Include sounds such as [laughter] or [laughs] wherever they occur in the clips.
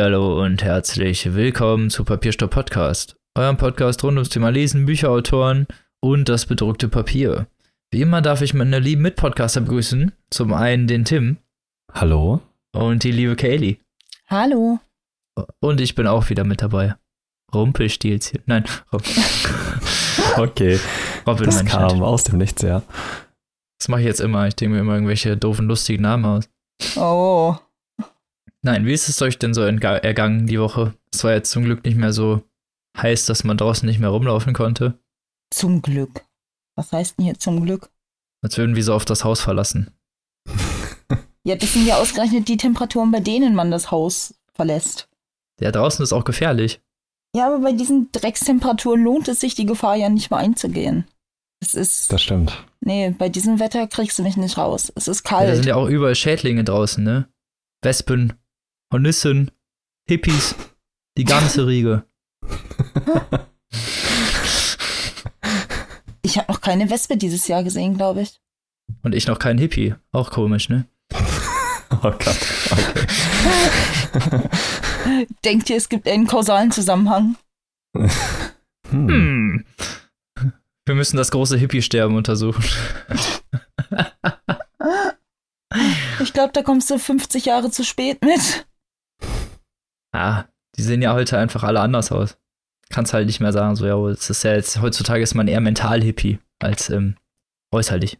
Hallo und herzlich willkommen zu Papierstopp Podcast, eurem Podcast rund ums Thema Lesen, Bücherautoren und das bedruckte Papier. Wie immer darf ich meine lieben Mitpodcaster begrüßen. Zum einen den Tim. Hallo. Und die liebe Kaylee. Hallo. Und ich bin auch wieder mit dabei. Rumpelstilzchen. Nein, Rob [laughs] Okay. Robin das mein kam aus dem Nichts, ja. Das mache ich jetzt immer. Ich denke mir immer irgendwelche doofen, lustigen Namen aus. Oh. Nein, wie ist es euch denn so ergangen die Woche? Es war jetzt zum Glück nicht mehr so heiß, dass man draußen nicht mehr rumlaufen konnte. Zum Glück. Was heißt denn hier zum Glück? Als würden wir so auf das Haus verlassen. [laughs] Ja, das sind ja ausgerechnet die Temperaturen, bei denen man das Haus verlässt. Der draußen ist auch gefährlich. Ja, aber bei diesen Dreckstemperaturen lohnt es sich, die Gefahr ja nicht mehr einzugehen. Es ist. Das stimmt. nee, bei diesem Wetter kriegst du mich nicht raus. Es ist Ja, da sind kalt. ja auch überall Schädlinge draußen, ne? Wespen, Hornissen, Hippies, die ganze [laughs] Riege. ich habe noch keine Wespe dieses Jahr gesehen, glaube ich. Und ich noch kein Hippie. Auch komisch, ne? [laughs] Oh Gott. Okay. [laughs] Denkt ihr, es gibt einen kausalen Zusammenhang? Hm. Hm. Wir müssen das große Hippie-Sterben untersuchen. Ich glaube, da kommst du 50 Jahre zu spät mit. Ah, die sehen ja heute einfach alle anders aus. Kannst halt nicht mehr sagen, so, ja, es ist ja jetzt, heutzutage ist man eher mental Hippie als ähm, äußerlich.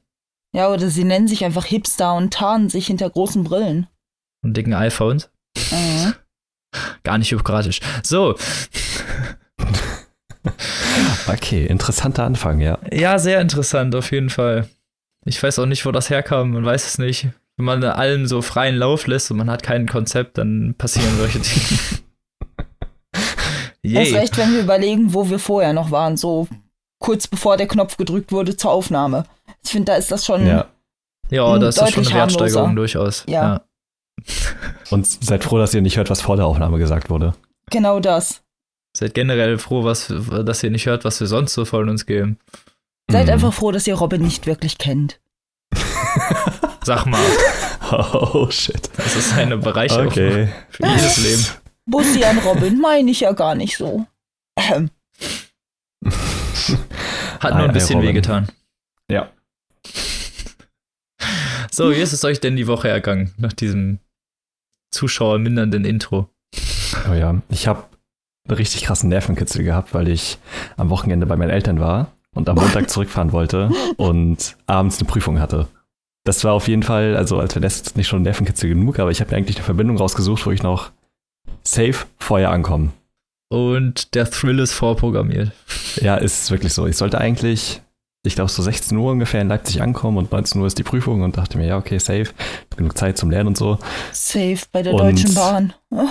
Ja, oder sie nennen sich einfach Hipster und tarnen sich hinter großen Brillen. Und dicken iPhones. Mhm. [laughs] Gar nicht bürokratisch. So, [laughs] Okay, interessanter Anfang, ja. ja, sehr interessant auf jeden Fall. Ich weiß auch nicht, wo das herkam, man weiß es nicht. Wenn man allen so freien Lauf lässt und man hat kein Konzept, dann passieren solche Dinge. [laughs] Erst Yay. recht, wenn wir überlegen, wo wir vorher noch waren, so kurz bevor der Knopf gedrückt wurde zur Aufnahme. Ich finde, da ist das schon. Ja. Ja, das ist schon eine Wertsteigerung harmloser. durchaus. Ja. Und seid froh, dass ihr nicht hört, was vor der Aufnahme gesagt wurde. Genau das. Seid generell froh, was, dass ihr nicht hört, was wir sonst so von uns geben. Seid Hm. einfach froh, dass ihr Robin nicht wirklich kennt. [laughs] Sag mal, [laughs] Oh shit. das ist eine Bereicherung Okay. für jedes Leben. Bussi an Robin, meine ich ja gar nicht so. Ähm, Hat nur ein Ei, ei, bisschen Robin. wehgetan. Ja. So, wie ist es euch denn die Woche ergangen, nach diesem zuschauermindernden Intro? Oh ja. Ich habe einen richtig krassen Nervenkitzel gehabt, weil ich am Wochenende bei meinen Eltern war und am Montag [laughs] zurückfahren wollte und abends eine Prüfung hatte. Das war auf jeden Fall, also als wäre das nicht schon Nervenkitzel genug, aber ich habe mir eigentlich eine Verbindung rausgesucht, wo ich noch safe vorher ankomme. Und der Thrill ist vorprogrammiert. Ja, ist wirklich so. Ich sollte eigentlich, ich glaube, so 16 Uhr ungefähr in Leipzig ankommen und 19 Uhr ist die Prüfung und dachte mir, ja, okay, safe. Genug Zeit zum Lernen und so. safe bei der Und- Deutschen Bahn. Oh,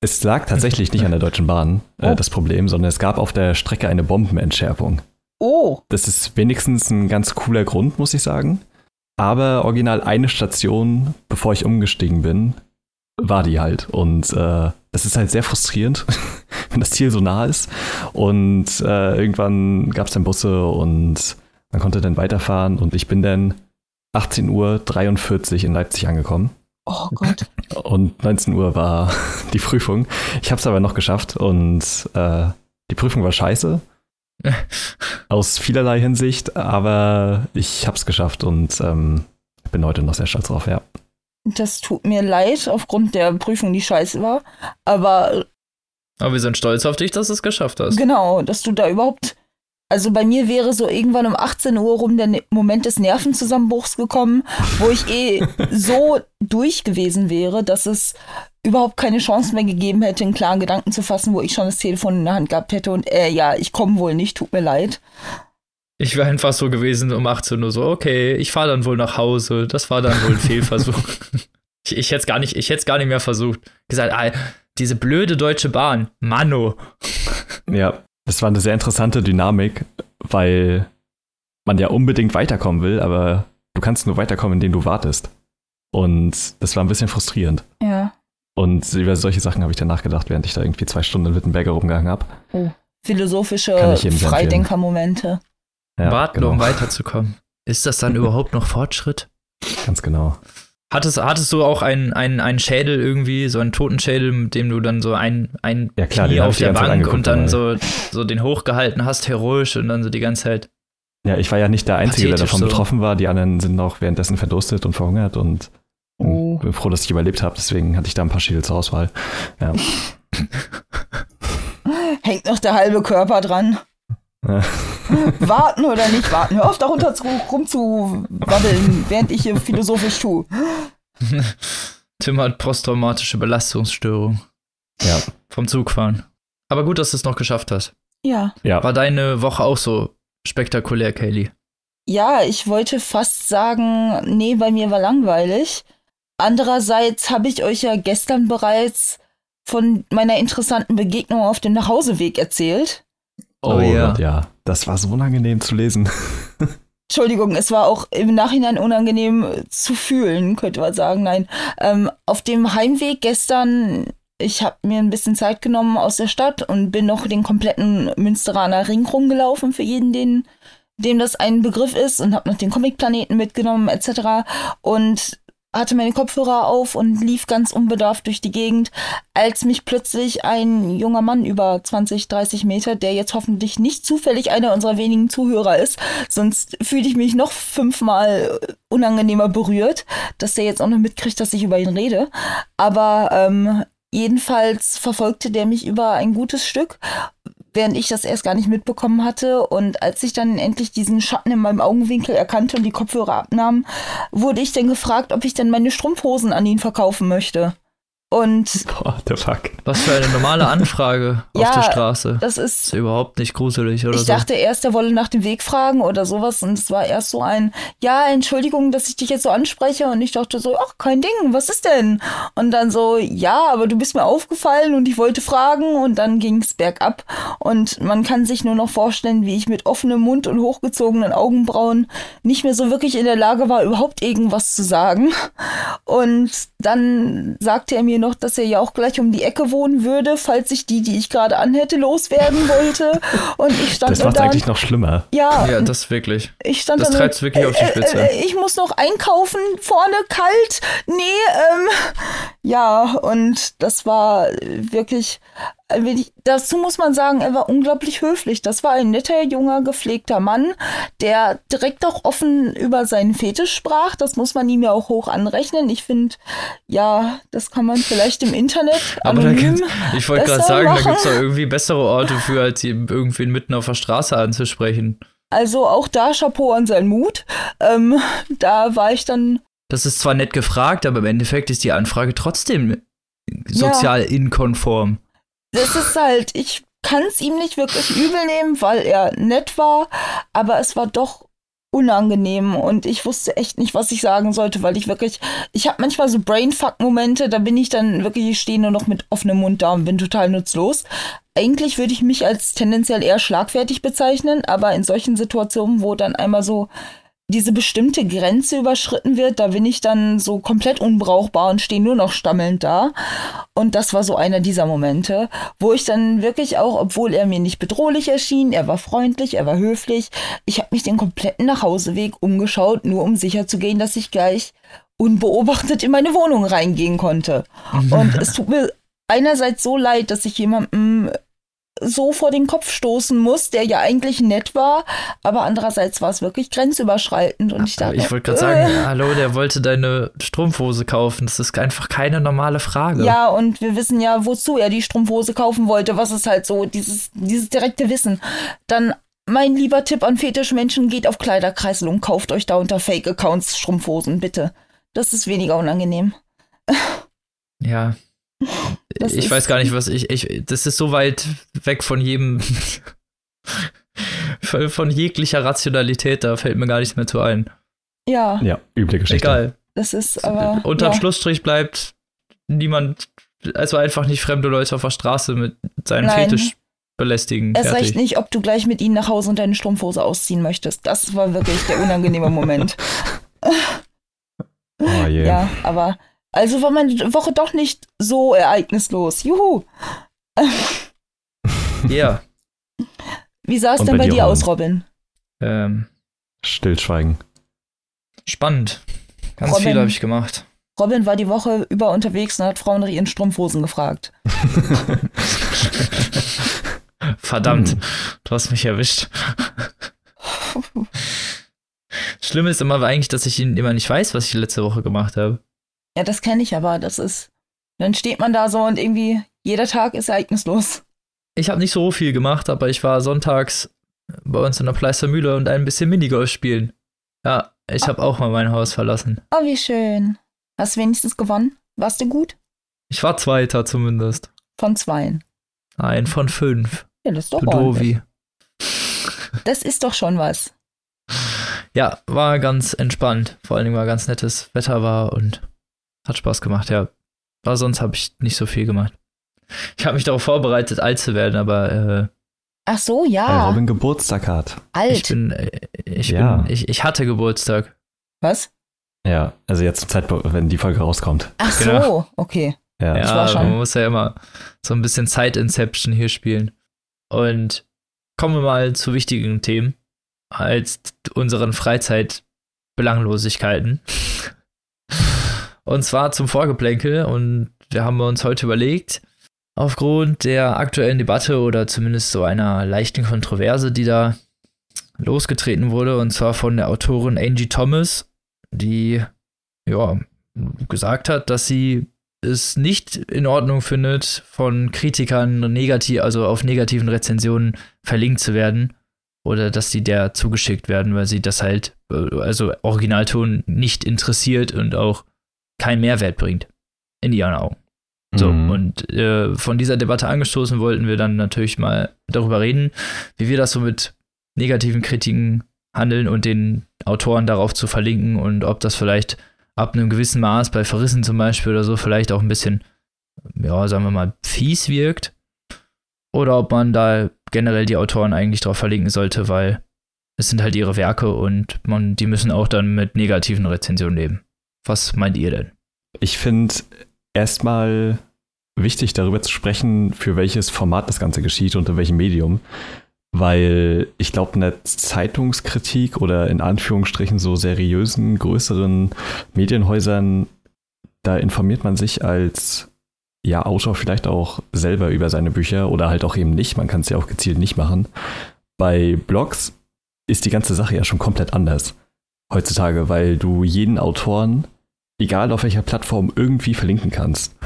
Es lag tatsächlich nicht an der Deutschen Bahn, äh, Oh. das Problem, sondern es gab auf der Strecke eine Bombenentschärfung. oh. Das ist wenigstens ein ganz cooler Grund, muss ich sagen. Aber original eine Station, bevor ich umgestiegen bin, war die halt. Und äh, das ist halt sehr frustrierend, [laughs] wenn das Ziel so nah ist. Und äh, irgendwann gab es dann Busse und man konnte dann weiterfahren. Und ich bin dann 18.43 Uhr in Leipzig angekommen. Oh Gott. Und 19 Uhr war [laughs] die Prüfung. Ich habe es aber noch geschafft und äh, die Prüfung war scheiße. [laughs] Aus vielerlei Hinsicht, aber ich habe es geschafft und ähm, bin heute noch sehr stolz drauf, ja. Das tut mir leid aufgrund der Prüfung, die scheiße war. Aber Aber wir sind stolz auf dich, dass du es geschafft hast. genau, dass du da überhaupt. Also bei mir wäre so irgendwann um 18 Uhr rum der Ne- Moment des Nervenzusammenbruchs gekommen, wo ich eh [laughs] so durch gewesen wäre, dass es überhaupt keine Chance mehr gegeben hätte, einen klaren Gedanken zu fassen, wo ich schon das Telefon in der Hand gehabt hätte und äh, ja, ich komme wohl nicht, tut mir leid. Ich wäre einfach so gewesen um 18 Uhr so, okay, ich fahre dann wohl nach Hause. Das war dann wohl ein Fehlversuch. [laughs] ich ich hätte es gar, nicht- ich gar nicht mehr versucht. Gesagt, ah, diese blöde Deutsche Bahn, Manno. Ja, das war eine sehr interessante Dynamik, weil man ja unbedingt weiterkommen will, aber du kannst nur weiterkommen, indem du wartest. Und das war ein bisschen frustrierend. Ja. Und über solche Sachen habe ich dann nachgedacht, während ich da irgendwie zwei Stunden in Wittenberger rumgegangen habe. Philosophische sehr empfehlen. Freidenker-Momente. Ja, Warten, genau. um weiterzukommen. Ist das dann überhaupt noch Fortschritt? Ganz genau. Hattest, hattest du auch einen, einen, einen Schädel irgendwie, so einen Totenschädel, mit dem du dann so ein, ein Ja, klar, Knie auf der Bank und dann so, so den hochgehalten hast, heroisch und dann so die ganze Zeit. Ja, ich war ja nicht der Einzige, der davon so. betroffen war. Die anderen sind auch währenddessen verdurstet und verhungert und Oh. bin froh, dass ich überlebt habe. Deswegen hatte ich da ein paar Schädel zur Auswahl. Ja. [laughs] Hängt noch der halbe Körper dran. Ja. warten oder nicht warten. Hör auf, darunter zu, rumzuwabbeln, während ich hier philosophisch tue. [laughs] Tim hat posttraumatische Belastungsstörung ja. vom Zugfahren. Aber gut, dass du es noch geschafft hast. Ja. Ja. War deine Woche auch so spektakulär, Kaylee? Ja, ich wollte fast sagen, nee, bei mir war langweilig. Andererseits habe ich euch ja gestern bereits von meiner interessanten Begegnung auf dem Nachhauseweg erzählt. Oh ja. Gott, ja. Das war so unangenehm zu lesen. Entschuldigung, es war auch im Nachhinein unangenehm zu fühlen, könnte man sagen. Nein, ähm, auf dem Heimweg gestern, ich habe mir ein bisschen Zeit genommen aus der Stadt und bin noch den kompletten Münsteraner Ring rumgelaufen für jeden, den, dem das ein Begriff ist und habe noch den Comicplaneten mitgenommen etc. Und hatte meine Kopfhörer auf und lief ganz unbedarft durch die Gegend, als mich plötzlich ein junger Mann über 20, 30 Meter, der jetzt hoffentlich nicht zufällig einer unserer wenigen Zuhörer ist, sonst fühle ich mich noch fünfmal unangenehmer berührt, dass der jetzt auch noch mitkriegt, dass ich über ihn rede. Aber ähm, jedenfalls verfolgte der mich über ein gutes Stück, während ich das erst gar nicht mitbekommen hatte. Und als ich dann endlich diesen Schatten in meinem Augenwinkel erkannte und die Kopfhörer abnahm, wurde ich dann gefragt, ob ich denn meine Strumpfhosen an ihn verkaufen möchte. Und Boah, der Fuck. Was für eine normale Anfrage Ja, [laughs] auf der Straße. das ist ist. ja überhaupt nicht gruselig oder Ich so. dachte erst, er wolle nach dem Weg fragen oder sowas. Und es war erst so ein, ja, Entschuldigung, dass ich dich jetzt so anspreche. Und ich dachte so, ach, kein Ding, was ist denn? Und dann so, ja, aber du bist mir aufgefallen und ich wollte fragen. Und dann ging es bergab. Und man kann sich nur noch vorstellen, wie ich mit offenem Mund und hochgezogenen Augenbrauen nicht mehr so wirklich in der Lage war, überhaupt irgendwas zu sagen. Und dann sagte er mir noch, dass er ja auch gleich um die Ecke wohnen würde, falls ich die, die ich gerade anhätte, loswerden wollte. Und ich stand Das macht da. eigentlich noch schlimmer. ja, ja, das wirklich. ich stand das da nur, treibt's wirklich auf die Spitze. Äh, äh, ich muss noch einkaufen, vorne kalt. Nee, ähm, ja, und das war wirklich, wenig- dazu muss man sagen, er war unglaublich höflich. Das war ein netter, junger, gepflegter Mann, der direkt auch offen über seinen Fetisch sprach. Das muss man ihm ja auch hoch anrechnen. Ich finde, ja, das kann man vielleicht im Internet Aber da gibt's, ich wollte gerade sagen, da machen. gibt es doch irgendwie bessere Orte für, als ihn irgendwen mitten auf der Straße anzusprechen. Also auch da Chapeau an seinen Mut. Ähm, da war ich dann Das ist zwar nett gefragt, aber im Endeffekt ist die Anfrage trotzdem sozial inkonform. Das ist halt, ich kann es ihm nicht wirklich übel nehmen, weil er nett war, aber es war doch unangenehm und ich wusste echt nicht, was ich sagen sollte, weil ich wirklich, ich habe manchmal so Brainfuck-Momente, da bin ich dann wirklich, ich stehe nur noch mit offenem Mund da und bin total nutzlos. Eigentlich würde ich mich als tendenziell eher schlagfertig bezeichnen, aber in solchen Situationen, wo dann einmal so diese bestimmte Grenze überschritten wird, da bin ich dann so komplett unbrauchbar und stehe nur noch stammelnd da. Und das war so einer dieser Momente, wo ich dann wirklich auch, obwohl er mir nicht bedrohlich erschien, er war freundlich, er war höflich, ich habe mich den kompletten Nachhauseweg umgeschaut, nur um sicher zu gehen, dass ich gleich unbeobachtet in meine Wohnung reingehen konnte. Und es tut mir einerseits so leid, dass ich jemandem so vor den Kopf stoßen muss, der ja eigentlich nett war, aber andererseits war es wirklich grenzüberschreitend und ich dachte, Ich wollte gerade äh, sagen, hallo, der wollte deine Strumpfhose kaufen. Das ist einfach keine normale Frage. Ja, und wir wissen ja, wozu er die Strumpfhose kaufen wollte. Was ist halt so, dieses, dieses direkte Wissen. Dann mein lieber Tipp an Fetischmenschen, geht auf Kleiderkreisel und kauft euch da unter Fake-Accounts Strumpfhosen, bitte. Das ist weniger unangenehm. Ja. Das ich weiß gar nicht, was ich, ich. Das ist so weit weg von jedem. [laughs] von, jeglicher Rationalität, da fällt mir gar nichts mehr zu ein. Ja, Ja, üble Geschichte. Egal. das ist aber. Unterm ja. Schlussstrich bleibt niemand, also einfach nicht fremde Leute auf der Straße mit seinem Nein. Fetisch belästigen. Fertig. recht nicht, ob du gleich mit ihnen nach Hause und deine Strumpfhose ausziehen möchtest. Das war wirklich der unangenehme Moment. [laughs] Oh je. Ja, aber also war meine Woche doch nicht so ereignislos. Juhu. [laughs] Ja. Wie sah es denn bei bei dir, dir aus, Robin? Ähm, Stillschweigen. spannend. Ganz Robin. viel habe ich gemacht. Robin war die Woche über unterwegs und hat Frauen nach ihren Strumpfhosen gefragt. [laughs] Verdammt, du hast mich erwischt. [laughs] Schlimm ist immer eigentlich, dass ich immer nicht weiß, was ich letzte Woche gemacht habe. Ja, das kenne ich aber. Das ist. Dann steht man da so und irgendwie jeder Tag ist ereignislos. Ich habe nicht so viel gemacht, aber ich war sonntags bei uns in der Pleistermühle und ein bisschen Minigolf spielen. Ja, ich habe auch mal mein Haus verlassen. Oh, wie schön. Hast du wenigstens gewonnen? Warst du gut? Ich war Zweiter zumindest. Von zweien. Ein von fünf. Ja, das ist doch Du. Das ist doch schon was. Ja, war ganz entspannt. Vor allen Dingen war ganz nettes Wetter war und hat Spaß gemacht, ja. Aber sonst habe ich nicht so viel gemacht. Ich habe mich darauf vorbereitet, alt zu werden, aber äh, Ach so, Weil ja. Robin Geburtstag hat. ich Alt. bin, äh, ich Ja. bin, ich, ich hatte Geburtstag. was? Ja, also jetzt zur Zeit, wenn die Folge rauskommt. Ach so, Genau. okay. Ja. Ich Ja, war schon. man muss ja immer so ein bisschen Zeit-Inception hier spielen. Und kommen wir mal zu wichtigen Themen als unseren Freizeit-Belanglosigkeiten. Und zwar zum Vorgeplänkel. Und wir haben uns heute überlegt, aufgrund der aktuellen Debatte oder zumindest so einer leichten Kontroverse, die da losgetreten wurde, und zwar von der Autorin Angie Thomas, die ja gesagt hat, dass sie es nicht in Ordnung findet, von Kritikern negativ, also auf negativen Rezensionen verlinkt zu werden oder dass die der zugeschickt werden, weil sie das halt, äh, also Originalton nicht interessiert und auch keinen Mehrwert bringt. In ihren Augen. So, Mhm. und äh, von dieser Debatte angestoßen wollten wir dann natürlich mal darüber reden, wie wir das so mit negativen Kritiken handeln und den Autoren darauf zu verlinken und ob das vielleicht ab einem gewissen Maß bei Verrissen zum Beispiel oder so vielleicht auch ein bisschen, ja, sagen wir mal, fies wirkt. Oder ob man da generell die Autoren eigentlich drauf verlinken sollte, weil es sind halt ihre Werke und man, die müssen auch dann mit negativen Rezensionen leben. Was meint ihr denn? Ich finde erstmal wichtig, darüber zu sprechen, für welches Format das Ganze geschieht, unter welchem Medium. Weil ich glaube, in der Zeitungskritik oder in Anführungsstrichen so seriösen, größeren Medienhäusern, da informiert man sich als ja, Autor vielleicht auch selber über seine Bücher oder halt auch eben nicht. Man kann es ja auch gezielt nicht machen. Bei Blogs ist die ganze Sache ja schon komplett anders heutzutage, weil du jeden Autoren egal auf welcher Plattform, irgendwie verlinken kannst.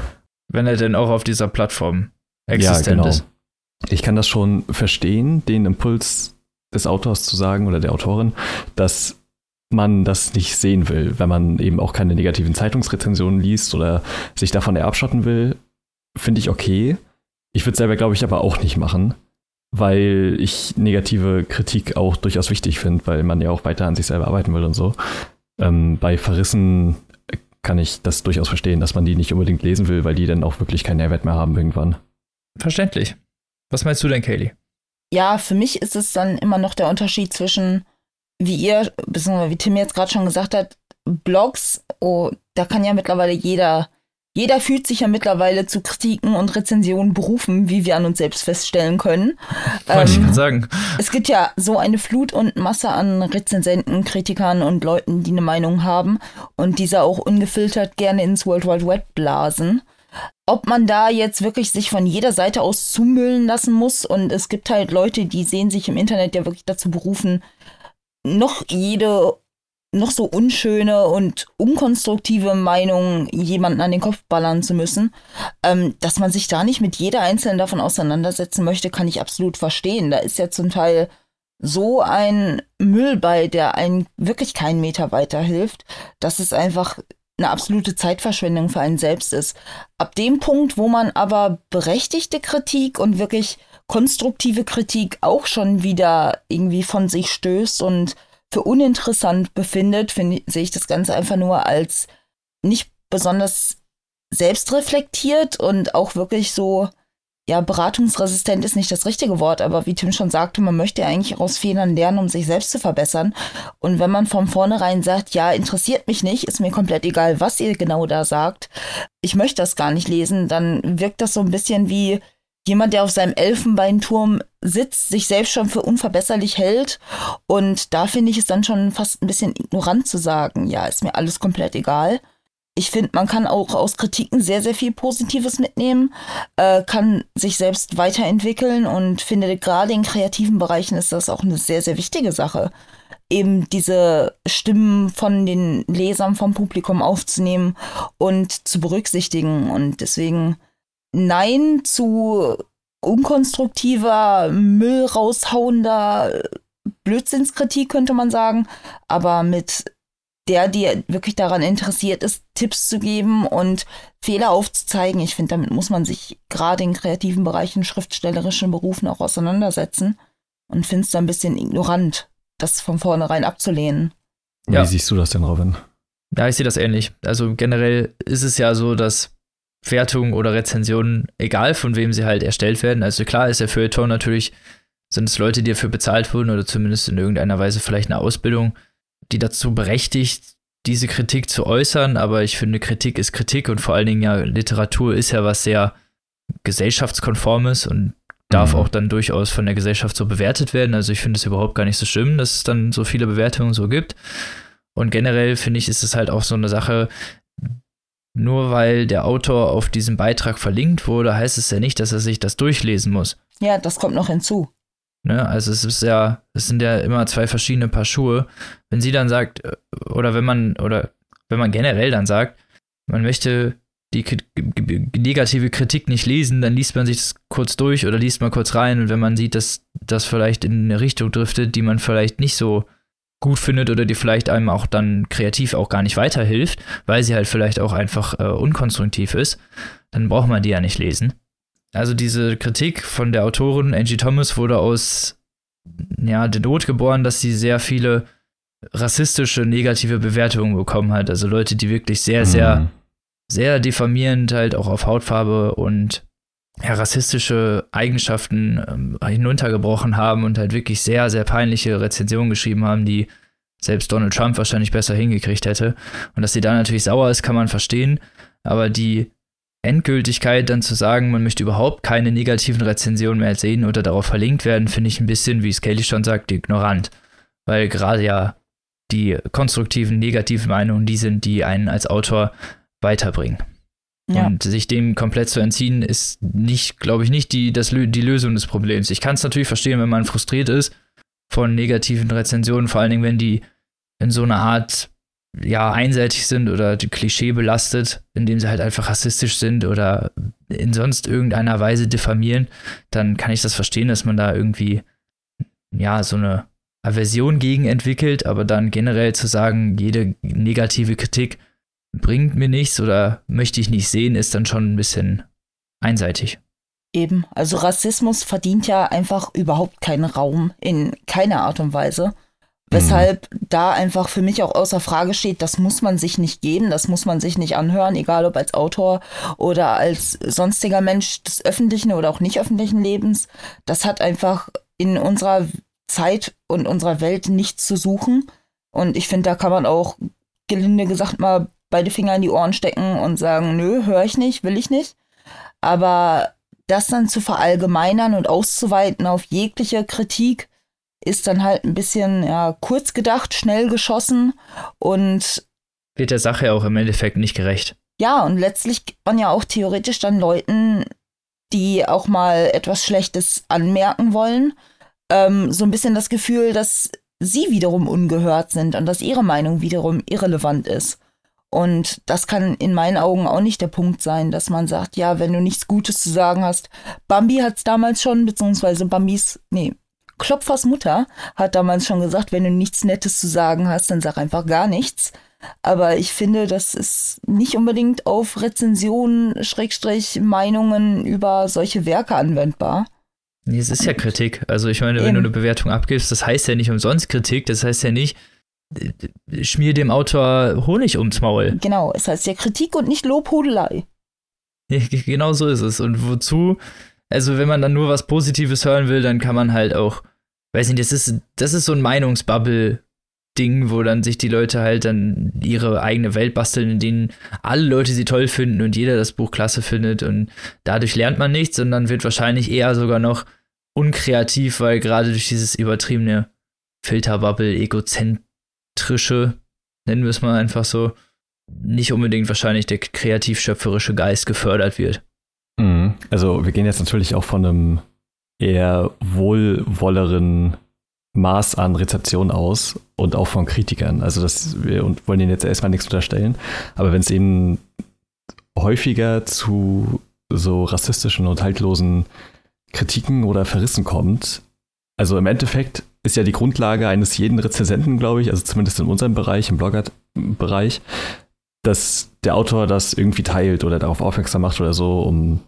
Wenn er denn auch auf dieser Plattform existent genau. ist. Ich kann das schon verstehen, den Impuls des Autors zu sagen oder der Autorin, dass man das nicht sehen will, wenn man eben auch keine negativen Zeitungsrezensionen liest oder sich davon abschotten will, finde ich okay. Ich würde selber, glaube ich, aber auch nicht machen, weil ich negative Kritik auch durchaus wichtig finde, weil man ja auch weiter an sich selber arbeiten will und so. Ähm, bei Verrissen kann ich das durchaus verstehen, dass man die nicht unbedingt lesen will, weil die dann auch wirklich keinen Nährwert mehr haben irgendwann. Verständlich. Was meinst du denn, Kaylee? Ja, für mich ist es dann immer noch der Unterschied zwischen, wie ihr, beziehungsweise wie Tim jetzt gerade schon gesagt hat, Blogs, oh, da kann ja mittlerweile jeder, jeder fühlt sich ja mittlerweile zu Kritiken und Rezensionen berufen, wie wir an uns selbst feststellen können. Wollte ich Ähm, gerade sagen. es gibt ja so eine Flut und Masse an Rezensenten, Kritikern und Leuten, die eine Meinung haben und diese auch ungefiltert gerne ins World Wide Web blasen. Ob man da jetzt wirklich sich von jeder Seite aus zumüllen lassen muss und es gibt halt Leute, die sehen sich im Internet ja wirklich dazu berufen, noch jede noch so unschöne und unkonstruktive Meinung jemanden an den Kopf ballern zu müssen. Ähm, dass man sich da nicht mit jeder einzelnen davon auseinandersetzen möchte, kann ich absolut verstehen. Da ist ja zum Teil so ein Müll bei, der einen wirklich keinen Meter weiterhilft, dass es einfach eine absolute Zeitverschwendung für einen selbst ist. Ab dem Punkt, wo man aber berechtigte Kritik und wirklich konstruktive Kritik auch schon wieder irgendwie von sich stößt und für uninteressant befindet, finde sehe ich das Ganze einfach nur als nicht besonders selbstreflektiert und auch wirklich so, ja, beratungsresistent ist nicht das richtige Wort, aber wie Tim schon sagte, man möchte ja eigentlich aus Fehlern lernen, um sich selbst zu verbessern. Und wenn man von vornherein sagt, ja, interessiert mich nicht, ist mir komplett egal, was ihr genau da sagt, ich möchte das gar nicht lesen, dann wirkt das so ein bisschen wie jemand, der auf seinem Elfenbeinturm sitzt, sich selbst schon für unverbesserlich hält. Und da finde ich es dann schon fast ein bisschen ignorant zu sagen, ja, ist mir alles komplett egal. ich finde, man kann auch aus Kritiken sehr, sehr viel Positives mitnehmen, äh, kann sich selbst weiterentwickeln und finde gerade in kreativen Bereichen ist das auch eine sehr, sehr wichtige Sache. Eben diese Stimmen von den Lesern, vom Publikum aufzunehmen und zu berücksichtigen. Und deswegen Nein zu unkonstruktiver, Müll raushauender Blödsinnskritik, könnte man sagen, aber mit der, die wirklich daran interessiert ist, Tipps zu geben und Fehler aufzuzeigen. Ich finde, damit muss man sich gerade in kreativen Bereichen, schriftstellerischen Berufen auch auseinandersetzen und finde es da ein bisschen ignorant, das von vornherein abzulehnen. Wie ja. siehst du das denn, Robin? Ja, ich sehe das ähnlich. Also generell ist es ja so, dass Wertungen oder Rezensionen, egal von wem sie halt erstellt werden, also klar ist der Feuilleton natürlich, sind es Leute, die dafür bezahlt wurden oder zumindest in irgendeiner Weise vielleicht eine Ausbildung die dazu berechtigt, diese Kritik zu äußern, aber ich finde, Kritik ist Kritik und vor allen Dingen ja, Literatur ist ja was sehr gesellschaftskonformes und darf mhm. auch dann durchaus von der Gesellschaft so bewertet werden. Also ich finde es überhaupt gar nicht so schlimm, dass es dann so viele Bewertungen so gibt. Und generell finde ich, ist es halt auch so eine Sache, nur weil der Autor auf diesem Beitrag verlinkt wurde, heißt es ja nicht, dass er sich das durchlesen muss. Ja, das kommt noch hinzu. Ne? Also es ist ja, es sind ja immer zwei verschiedene Paar Schuhe. Wenn sie dann sagt, äh, oder wenn man, oder wenn man generell dann sagt, man möchte die negative Kritik nicht lesen, dann liest man sich das kurz durch oder liest mal kurz rein und wenn man sieht, dass das vielleicht in eine Richtung driftet, die man vielleicht nicht so gut findet oder die vielleicht einem auch dann kreativ auch gar nicht weiterhilft, weil sie halt vielleicht auch einfach äh, unkonstruktiv ist, dann braucht man die ja nicht lesen also diese Kritik von der Autorin Angie Thomas wurde aus ja, der Not geboren, dass sie sehr viele rassistische, negative Bewertungen bekommen hat. Also Leute, die wirklich sehr, mhm. sehr, sehr diffamierend halt auch auf Hautfarbe und ja, rassistische Eigenschaften ähm, hinuntergebrochen haben und halt wirklich sehr, sehr peinliche Rezensionen geschrieben haben, die selbst Donald Trump wahrscheinlich besser hingekriegt hätte. Und dass sie da natürlich sauer ist, kann man verstehen. Aber die Endgültigkeit dann zu sagen, man möchte überhaupt keine negativen Rezensionen mehr sehen oder darauf verlinkt werden, finde ich ein bisschen, wie Scaly schon sagt, ignorant. Weil gerade ja die konstruktiven, negativen Meinungen die sind, die einen als Autor weiterbringen. Ja. Und sich dem komplett zu entziehen, ist nicht, glaube ich, nicht die, das, die Lösung des Problems. Ich kann es natürlich verstehen, wenn man frustriert ist von negativen Rezensionen, vor allen Dingen, wenn die in so einer Art ja, einseitig sind oder Klischee belastet, indem sie halt einfach rassistisch sind oder in sonst irgendeiner Weise diffamieren, dann kann ich das verstehen, dass man da irgendwie, ja, so eine Aversion gegen entwickelt, aber dann generell zu sagen, jede negative Kritik bringt mir nichts oder möchte ich nicht sehen, ist dann schon ein bisschen einseitig. Eben, also Rassismus verdient ja einfach überhaupt keinen Raum in keiner Art und Weise. Weshalb mhm. da einfach für mich auch außer Frage steht, das muss man sich nicht geben, das muss man sich nicht anhören, egal ob als Autor oder als sonstiger Mensch des öffentlichen oder auch nicht öffentlichen Lebens. Das hat einfach in unserer Zeit und unserer Welt nichts zu suchen. Und ich finde, da kann man auch gelinde gesagt mal beide Finger in die Ohren stecken und sagen, nö, höre ich nicht, will ich nicht. Aber das dann zu verallgemeinern und auszuweiten auf jegliche Kritik, ist dann halt ein bisschen ja, kurz gedacht, schnell geschossen und wird der Sache auch im Endeffekt nicht gerecht. Ja, und letztlich gibt man ja auch theoretisch dann Leuten, die auch mal etwas Schlechtes anmerken wollen, ähm, so ein bisschen das Gefühl, dass sie wiederum ungehört sind und dass ihre Meinung wiederum irrelevant ist. Und das kann in meinen Augen auch nicht der Punkt sein, dass man sagt, ja, wenn du nichts Gutes zu sagen hast. Bambi hat es damals schon, beziehungsweise Bambis, nee, Klopfers Mutter hat damals schon gesagt, wenn du nichts Nettes zu sagen hast, dann sag einfach gar nichts. Aber ich finde, das ist nicht unbedingt auf Rezensionen, Schrägstrich, Meinungen über solche Werke anwendbar. Nee, es ist ja Kritik. Also ich meine, wenn du eine Bewertung abgibst, das heißt ja nicht umsonst Kritik, das heißt ja nicht, schmier dem Autor Honig ums Maul. Genau, es heißt ja Kritik und nicht Lobhudelei. [laughs] genau so ist es. Und wozu also wenn man dann nur was Positives hören will, dann kann man halt auch, weiß nicht, das ist, das ist so ein Meinungsbubble. Ding, wo dann sich die Leute halt dann ihre eigene Welt basteln, in denen alle Leute sie toll finden und jeder das Buch klasse findet und dadurch lernt man nichts, sondern wird wahrscheinlich eher sogar noch unkreativ, weil gerade durch dieses übertriebene Filterbubble, egozentrische, nennen wir es mal einfach so, nicht unbedingt wahrscheinlich der kreativ-schöpferische Geist gefördert wird. Mhm. Also wir gehen jetzt natürlich auch von einem eher wohlwolleren Maß an Rezeption aus und auch von Kritikern. Also das, wir wollen ihnen jetzt erstmal nichts unterstellen, aber wenn es eben häufiger zu so rassistischen und haltlosen Kritiken oder Verrissen kommt, also im Endeffekt ist ja die Grundlage eines jeden Rezensenten, glaube ich, also zumindest in unserem Bereich, im Blogger-Bereich, dass der Autor das irgendwie teilt oder darauf aufmerksam macht oder so, um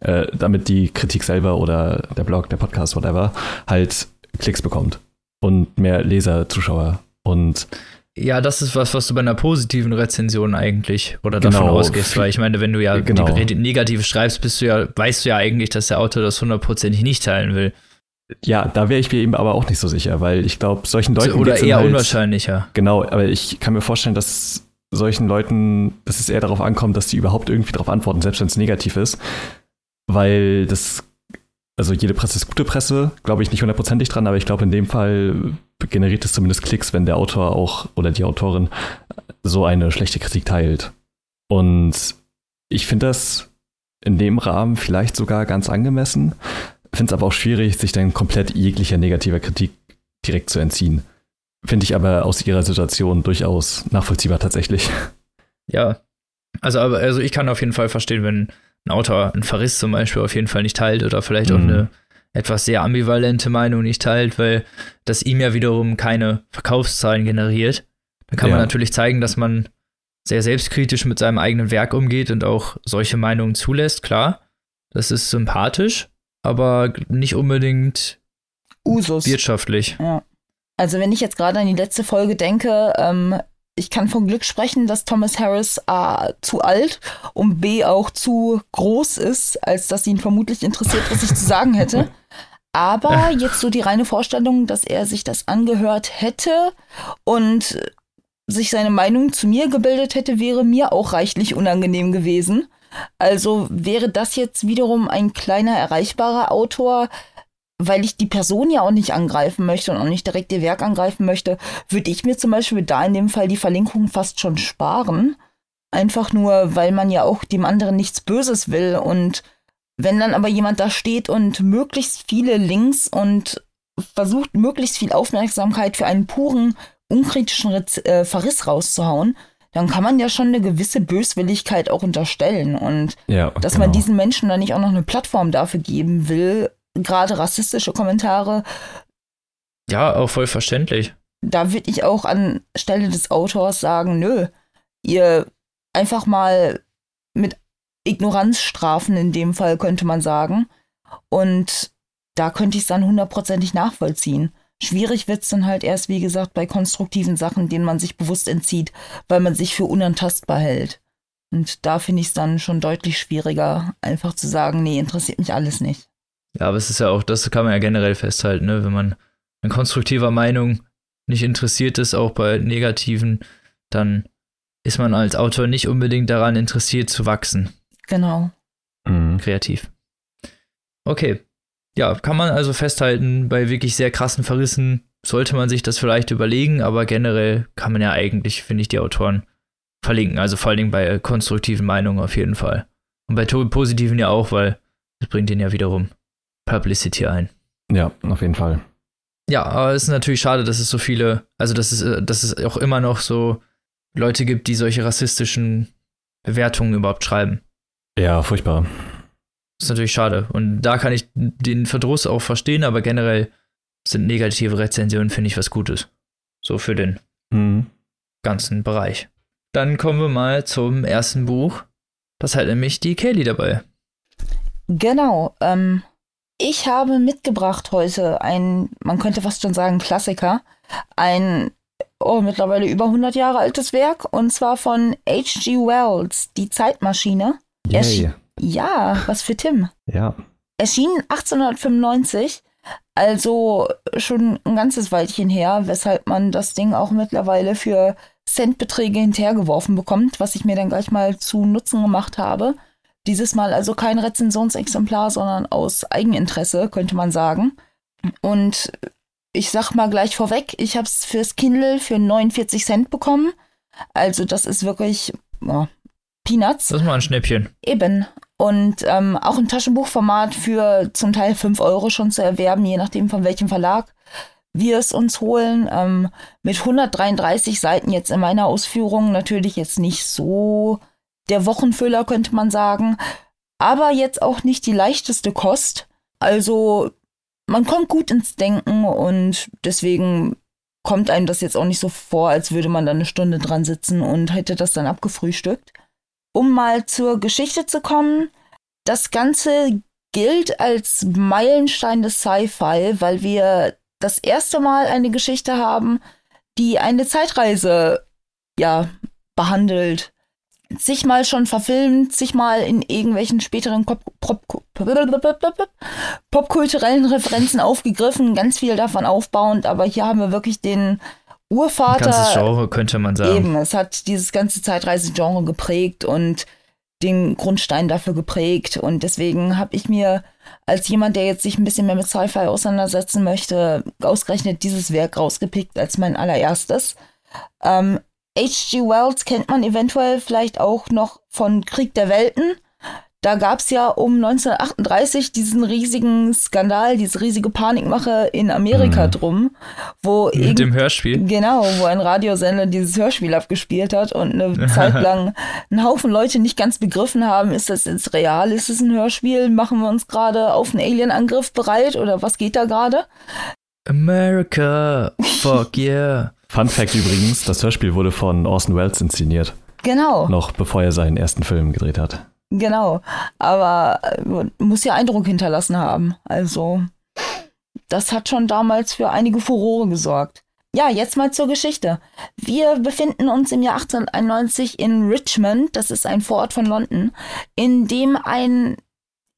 äh, damit die Kritik selber oder der Blog, der Podcast, whatever, halt Klicks bekommt und mehr Leser, Zuschauer und ja, das ist was, was du bei einer positiven Rezension eigentlich oder davon genau. ausgehst, weil ich meine, wenn du ja genau. die negative schreibst, bist du ja, weißt du ja eigentlich, dass der Autor das hundertprozentig nicht teilen will. Ja, da wäre ich mir eben aber auch nicht so sicher, weil ich glaube, solchen Leuten. Oder eher halt, unwahrscheinlicher. Genau, aber ich kann mir vorstellen, dass solchen Leuten, dass es eher darauf ankommt, dass die überhaupt irgendwie darauf antworten, selbst wenn es negativ ist. Weil das, also jede Presse ist gute Presse, glaube ich nicht hundertprozentig dran, aber ich glaube in dem Fall generiert es zumindest Klicks, wenn der Autor auch oder die Autorin so eine schlechte Kritik teilt. Und ich finde das in dem Rahmen vielleicht sogar ganz angemessen, finde es aber auch schwierig, sich dann komplett jeglicher negativer Kritik direkt zu entziehen. Finde ich aber aus ihrer Situation durchaus nachvollziehbar tatsächlich. Ja, also, aber, also ich kann auf jeden Fall verstehen, wenn ein Autor einen Verriss zum Beispiel auf jeden Fall nicht teilt oder vielleicht mhm. auch eine etwas sehr ambivalente Meinung nicht teilt, weil das ihm ja wiederum keine Verkaufszahlen generiert. Da kann ja. man natürlich zeigen, dass man sehr selbstkritisch mit seinem eigenen Werk umgeht und auch solche Meinungen zulässt, klar. Das ist sympathisch, aber nicht unbedingt Usus. wirtschaftlich. Ja. Also wenn ich jetzt gerade an die letzte Folge denke, ähm, ich kann von Glück sprechen, dass Thomas Harris A zu alt und B auch zu groß ist, als dass ihn vermutlich interessiert, was ich zu sagen hätte. [laughs] Aber jetzt so die reine Vorstellung, dass er sich das angehört hätte und sich seine Meinung zu mir gebildet hätte, wäre mir auch reichlich unangenehm gewesen. Also wäre das jetzt wiederum ein kleiner erreichbarer Autor, weil ich die Person ja auch nicht angreifen möchte und auch nicht direkt ihr Werk angreifen möchte, würde ich mir zum Beispiel da in dem Fall die Verlinkung fast schon sparen. Einfach nur, weil man ja auch dem anderen nichts Böses will. Und wenn dann aber jemand da steht und möglichst viele Links und versucht, möglichst viel Aufmerksamkeit für einen puren, unkritischen Rez äh, Verriss rauszuhauen, dann kann man ja schon eine gewisse Böswilligkeit auch unterstellen. Und ja, dass genau. man diesen Menschen dann nicht auch noch eine Plattform dafür geben will, gerade rassistische Kommentare. Ja, auch voll verständlich. Da würde ich auch an Stelle des Autors sagen, nö, ihr einfach mal mit Ignoranz strafen in dem Fall, könnte man sagen. Und da könnte ich es dann hundertprozentig nachvollziehen. Schwierig wird es dann halt erst, wie gesagt, bei konstruktiven Sachen, denen man sich bewusst entzieht, weil man sich für unantastbar hält. Und da finde ich es dann schon deutlich schwieriger, einfach zu sagen, nee, interessiert mich alles nicht. Ja, aber es ist ja auch, das kann man ja generell festhalten, ne? wenn man an konstruktiver Meinung nicht interessiert ist, auch bei negativen, dann ist man als Autor nicht unbedingt daran interessiert zu wachsen. Genau. Mhm. Kreativ. Okay. Ja, kann man also festhalten, bei wirklich sehr krassen Verrissen sollte man sich das vielleicht überlegen, aber generell kann man ja eigentlich, finde ich, die Autoren verlinken. Also vor allen Dingen bei konstruktiven Meinungen auf jeden Fall. Und bei positiven ja auch, weil das bringt ihn ja wiederum Publicity ein. Ja, auf jeden Fall. Ja, aber es ist natürlich schade, dass es so viele, also dass es, dass es auch immer noch so Leute gibt, die solche rassistischen Bewertungen überhaupt schreiben. Ja, furchtbar. Das ist natürlich schade. Und da kann ich den Verdruss auch verstehen, aber generell sind negative Rezensionen, finde ich, was Gutes. So für den mhm. ganzen Bereich. Dann kommen wir mal zum ersten Buch. Das hat nämlich die Kelly dabei. Genau. Ähm, ich habe mitgebracht heute ein, man könnte fast schon sagen, Klassiker. Ein oh, mittlerweile über 100 Jahre altes Werk und zwar von H.G. Wells, Die Zeitmaschine. Yay. Ja, was für Tim. Ja. Erschien 1895, also schon ein ganzes Weilchen her, weshalb man das Ding auch mittlerweile für Centbeträge hinterhergeworfen bekommt, was ich mir dann gleich mal zu Nutzen gemacht habe. Dieses Mal also kein Rezensionsexemplar, sondern aus Eigeninteresse, könnte man sagen. Und ich sag mal gleich vorweg, ich habe es fürs Kindle für 49 Cent bekommen. Also das ist wirklich ja, Peanuts. Das ist mal ein Schnäppchen. Eben. Und ähm, auch im Taschenbuchformat für zum Teil 5 Euro schon zu erwerben, je nachdem von welchem Verlag wir es uns holen. Ähm, mit 133 Seiten jetzt in meiner Ausführung natürlich jetzt nicht so der Wochenfüller, könnte man sagen. Aber jetzt auch nicht die leichteste Kost. Also man kommt gut ins Denken und deswegen kommt einem das jetzt auch nicht so vor, als würde man da eine Stunde dran sitzen und hätte das dann abgefrühstückt. Um mal zur Geschichte zu kommen, das Ganze gilt als Meilenstein des Sci-Fi, weil wir das erste Mal eine Geschichte haben, die eine Zeitreise ja behandelt. Sich mal schon verfilmt, sich mal in irgendwelchen späteren Pop Pop popkulturellen Referenzen aufgegriffen, ganz viel davon aufbauend, aber hier haben wir wirklich den Urvater. Ein ganzes Genre könnte man sagen. Eben, es hat dieses ganze Zeitreise-Genre geprägt und den Grundstein dafür geprägt. Und deswegen habe ich mir als jemand, der jetzt sich ein bisschen mehr mit Sci-Fi auseinandersetzen möchte, ausgerechnet dieses Werk rausgepickt als mein allererstes. Ähm, H.G. Wells kennt man eventuell vielleicht auch noch von Krieg der Welten. Da gab es ja um 1938 diesen riesigen Skandal, diese riesige Panikmache in Amerika mhm. drum, wo mit dem Hörspiel. Genau, wo ein Radiosender dieses Hörspiel abgespielt hat und eine [laughs] Zeit lang ein Haufen Leute nicht ganz begriffen haben, ist das jetzt real, ist es ein Hörspiel, machen wir uns gerade auf einen Alien-Angriff bereit oder was geht da gerade? America, fuck [laughs] yeah. Fun Fact übrigens, das Hörspiel wurde von Orson Welles inszeniert. Genau. Noch bevor er seinen ersten Film gedreht hat. Genau, aber äh, muss ja Eindruck hinterlassen haben. Also, das hat schon damals für einige Furore gesorgt. Ja, jetzt mal zur Geschichte. Wir befinden uns im Jahr 1891 in Richmond, das ist ein Vorort von London, in dem ein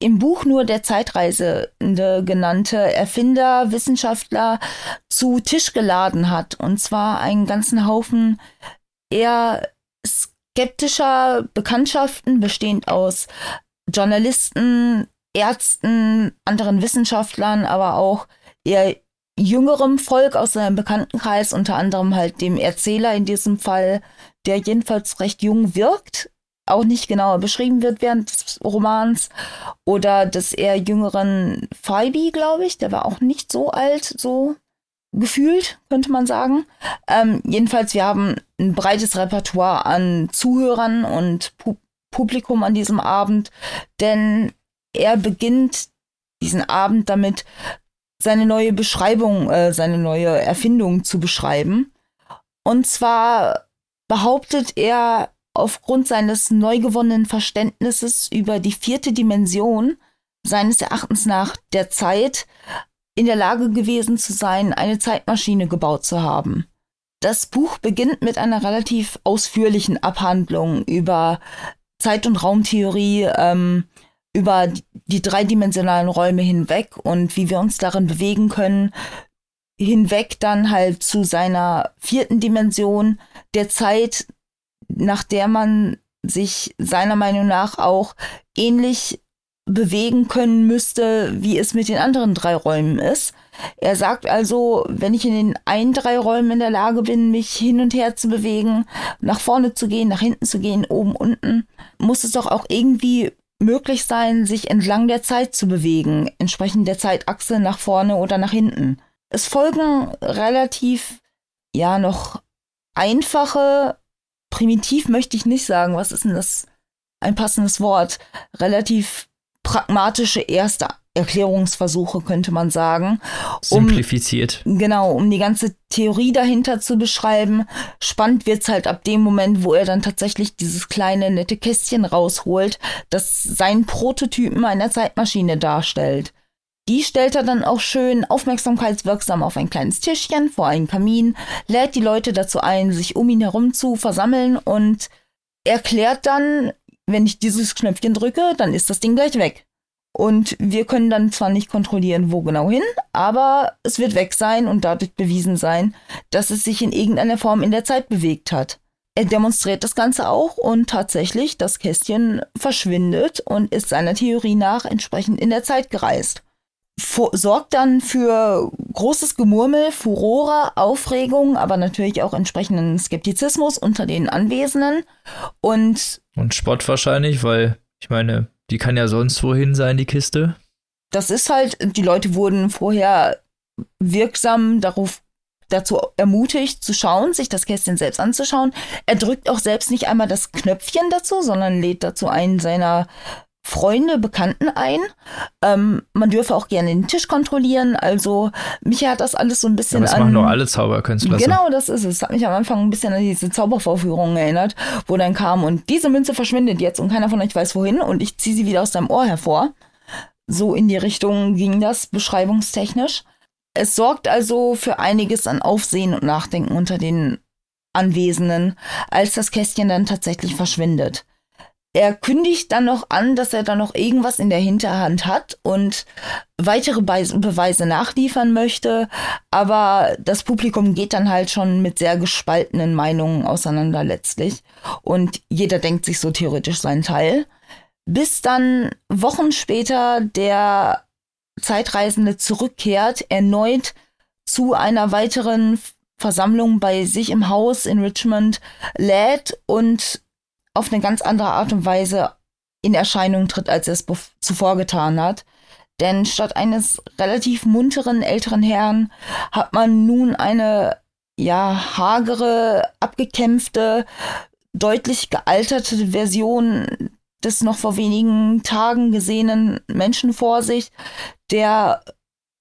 im Buch nur der Zeitreisende genannte Erfinder, Wissenschaftler zu Tisch geladen hat. Und zwar einen ganzen Haufen eher skeptischer Bekanntschaften, bestehend aus Journalisten, Ärzten, anderen Wissenschaftlern, aber auch eher jüngerem Volk aus seinem Bekanntenkreis, unter anderem halt dem Erzähler in diesem Fall, der jedenfalls recht jung wirkt, auch nicht genauer beschrieben wird während des Romans, oder des eher jüngeren Phoebe, glaube ich, der war auch nicht so alt, so gefühlt, könnte man sagen. Ähm, jedenfalls, wir haben ein breites Repertoire an Zuhörern und Pu Publikum an diesem Abend, denn er beginnt diesen Abend damit, seine neue Beschreibung, äh, seine neue Erfindung zu beschreiben. Und zwar behauptet er aufgrund seines neu gewonnenen Verständnisses über die vierte Dimension seines Erachtens nach der Zeit in der Lage gewesen zu sein, eine Zeitmaschine gebaut zu haben. Das Buch beginnt mit einer relativ ausführlichen Abhandlung über Zeit- und Raumtheorie, ähm, über die dreidimensionalen Räume hinweg und wie wir uns darin bewegen können, hinweg dann halt zu seiner vierten Dimension der Zeit, nach der man sich seiner Meinung nach auch ähnlich bewegen können müsste, wie es mit den anderen drei Räumen ist. Er sagt also, wenn ich in den einen drei Räumen in der Lage bin, mich hin und her zu bewegen, nach vorne zu gehen, nach hinten zu gehen, oben, unten, muss es doch auch irgendwie möglich sein, sich entlang der Zeit zu bewegen, entsprechend der Zeitachse nach vorne oder nach hinten. Es folgen relativ, ja, noch einfache, primitiv möchte ich nicht sagen, was ist denn das? Ein passendes Wort. Relativ pragmatische erste Erklärungsversuche, könnte man sagen. Um, Simplifiziert. Genau, um die ganze Theorie dahinter zu beschreiben. Spannend wird es halt ab dem Moment, wo er dann tatsächlich dieses kleine, nette Kästchen rausholt, das seinen Prototypen einer Zeitmaschine darstellt. Die stellt er dann auch schön aufmerksamkeitswirksam auf ein kleines Tischchen vor einen Kamin, lädt die Leute dazu ein, sich um ihn herum zu versammeln und erklärt dann wenn ich dieses Knöpfchen drücke, dann ist das Ding gleich weg. Und wir können dann zwar nicht kontrollieren, wo genau hin, aber es wird weg sein und dadurch bewiesen sein, dass es sich in irgendeiner Form in der Zeit bewegt hat. Er demonstriert das Ganze auch und tatsächlich, das Kästchen verschwindet und ist seiner Theorie nach entsprechend in der Zeit gereist. Sorgt dann für großes Gemurmel, Furore, Aufregung, aber natürlich auch entsprechenden Skeptizismus unter den Anwesenden. Und, und Spott wahrscheinlich, weil ich meine, die kann ja sonst wohin sein, die Kiste. Das ist halt, die Leute wurden vorher wirksam darauf dazu ermutigt zu schauen, sich das Kästchen selbst anzuschauen. Er drückt auch selbst nicht einmal das Knöpfchen dazu, sondern lädt dazu einen seiner Freunde, Bekannten ein. Ähm, man dürfe auch gerne den Tisch kontrollieren. Also mich hat das alles so ein bisschen ja, das an. Machen nur alle Zauberkünstler. Genau, das ist es. Hat mich am Anfang ein bisschen an diese Zaubervorführungen erinnert, wo dann kam und diese Münze verschwindet jetzt und keiner von euch weiß wohin und ich ziehe sie wieder aus deinem Ohr hervor. So in die Richtung ging das beschreibungstechnisch. Es sorgt also für einiges an Aufsehen und Nachdenken unter den Anwesenden, als das Kästchen dann tatsächlich verschwindet. Er kündigt dann noch an, dass er dann noch irgendwas in der Hinterhand hat und weitere Be Beweise nachliefern möchte, aber das Publikum geht dann halt schon mit sehr gespaltenen Meinungen auseinander letztlich und jeder denkt sich so theoretisch seinen Teil. Bis dann Wochen später der Zeitreisende zurückkehrt, erneut zu einer weiteren Versammlung bei sich im Haus in Richmond lädt und auf eine ganz andere Art und Weise in Erscheinung tritt, als er es zuvor getan hat. Denn statt eines relativ munteren älteren Herrn hat man nun eine ja hagere, abgekämpfte, deutlich gealterte Version des noch vor wenigen Tagen gesehenen Menschen vor sich, der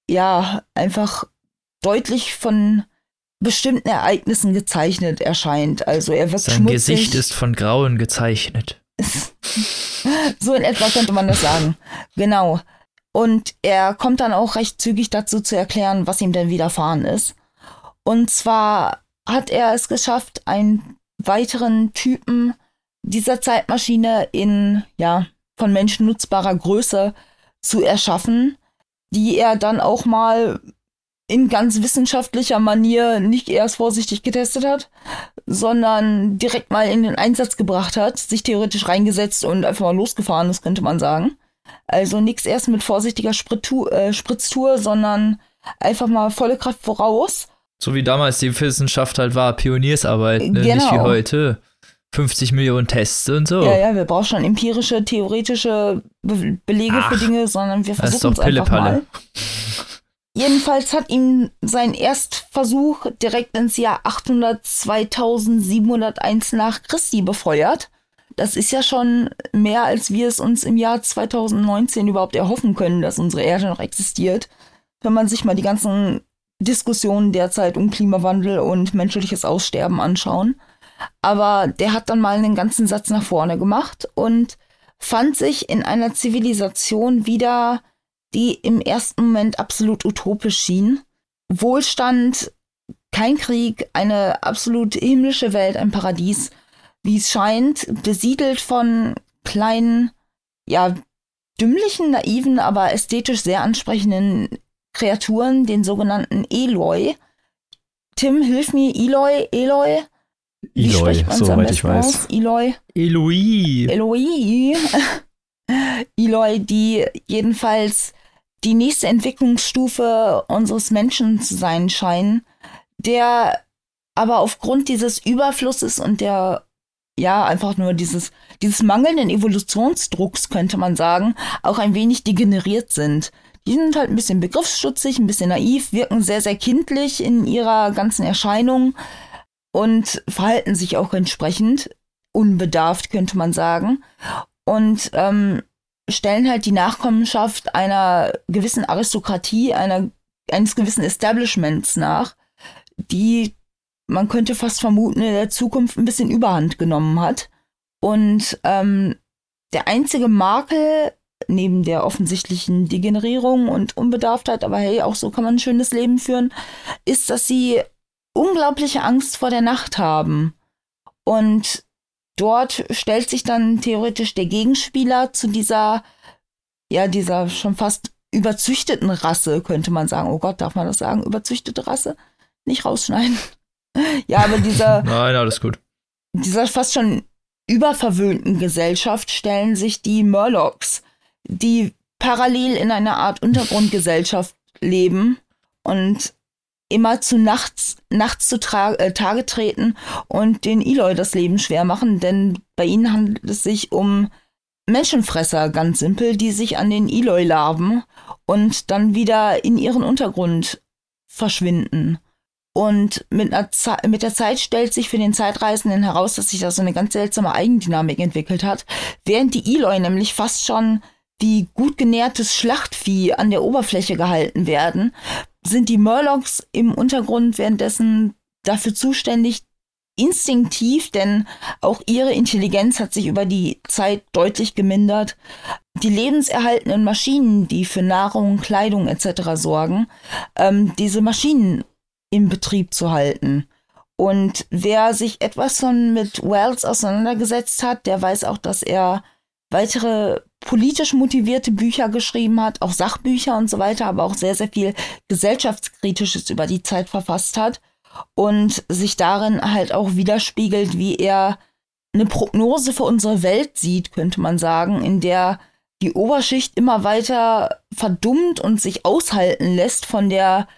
ja einfach deutlich von bestimmten Ereignissen gezeichnet erscheint. Also er wird Sein schmutzig. Gesicht ist von Grauen gezeichnet. [laughs] so in etwa könnte man das sagen. Genau. Und er kommt dann auch recht zügig dazu zu erklären, was ihm denn widerfahren ist. Und zwar hat er es geschafft, einen weiteren Typen dieser Zeitmaschine in, ja, von Menschen nutzbarer Größe zu erschaffen, die er dann auch mal in ganz wissenschaftlicher Manier nicht erst vorsichtig getestet hat, sondern direkt mal in den Einsatz gebracht hat, sich theoretisch reingesetzt und einfach mal losgefahren ist, könnte man sagen. Also nichts erst mit vorsichtiger Sprittu äh, Spritztour, sondern einfach mal volle Kraft voraus. So wie damals die Wissenschaft halt war, Pioniersarbeit, ne? genau. nicht wie heute. 50 Millionen Tests und so. Ja, ja, wir brauchen schon empirische, theoretische Be Belege Ach, für Dinge, sondern wir versuchen es einfach mal. Jedenfalls hat ihn sein Erstversuch direkt ins Jahr 800 2701 nach Christi befeuert. Das ist ja schon mehr, als wir es uns im Jahr 2019 überhaupt erhoffen können, dass unsere Erde noch existiert. Wenn man sich mal die ganzen Diskussionen derzeit um Klimawandel und menschliches Aussterben anschauen. Aber der hat dann mal einen ganzen Satz nach vorne gemacht und fand sich in einer Zivilisation wieder, die im ersten Moment absolut utopisch schien. Wohlstand, kein Krieg, eine absolut himmlische Welt, ein Paradies, wie es scheint, besiedelt von kleinen, ja, dümmlichen, naiven, aber ästhetisch sehr ansprechenden Kreaturen, den sogenannten Eloi. Tim, hilf mir, Eloi, Eloi. Eloi, soweit ich weiß. Aus? Eloi. Eloi. Eloi. [laughs] Eloi, die jedenfalls die nächste Entwicklungsstufe unseres Menschen zu sein scheinen, der aber aufgrund dieses Überflusses und der ja, einfach nur dieses, dieses mangelnden Evolutionsdrucks, könnte man sagen, auch ein wenig degeneriert sind. Die sind halt ein bisschen begriffsstutzig, ein bisschen naiv, wirken sehr, sehr kindlich in ihrer ganzen Erscheinung und verhalten sich auch entsprechend unbedarft, könnte man sagen. Und ähm, stellen halt die Nachkommenschaft einer gewissen Aristokratie, einer, eines gewissen Establishments nach, die man könnte fast vermuten, in der Zukunft ein bisschen Überhand genommen hat. Und ähm, der einzige Makel neben der offensichtlichen Degenerierung und Unbedarftheit, aber hey, auch so kann man ein schönes Leben führen, ist, dass sie unglaubliche Angst vor der Nacht haben. Und dort stellt sich dann theoretisch der Gegenspieler zu dieser, ja, dieser schon fast überzüchteten Rasse, könnte man sagen. Oh Gott, darf man das sagen? Überzüchtete Rasse? Nicht rausschneiden. [laughs] ja, aber dieser. [laughs] Nein, alles gut. Dieser fast schon überverwöhnten Gesellschaft stellen sich die Murlocs, die parallel in einer Art Untergrundgesellschaft leben und immer zu nachts, nachts zu äh, Tage treten und den Eloy das Leben schwer machen, denn bei ihnen handelt es sich um Menschenfresser, ganz simpel, die sich an den Eloy laben und dann wieder in ihren Untergrund verschwinden. Und mit, mit, der Zeit stellt sich für den Zeitreisenden heraus, dass sich da so eine ganz seltsame Eigendynamik entwickelt hat, während die Eloy nämlich fast schon wie gut genährtes Schlachtvieh an der Oberfläche gehalten werden, sind die Murlocs im Untergrund währenddessen dafür zuständig, instinktiv, denn auch ihre Intelligenz hat sich über die Zeit deutlich gemindert, die lebenserhaltenden Maschinen, die für Nahrung, Kleidung etc. sorgen, ähm, diese Maschinen im Betrieb zu halten. Und wer sich etwas von mit Wells auseinandergesetzt hat, der weiß auch, dass er weitere politisch motivierte Bücher geschrieben hat, auch Sachbücher und so weiter, aber auch sehr, sehr viel gesellschaftskritisches über die Zeit verfasst hat und sich darin halt auch widerspiegelt, wie er eine Prognose für unsere Welt sieht, könnte man sagen, in der die Oberschicht immer weiter verdummt und sich aushalten lässt von der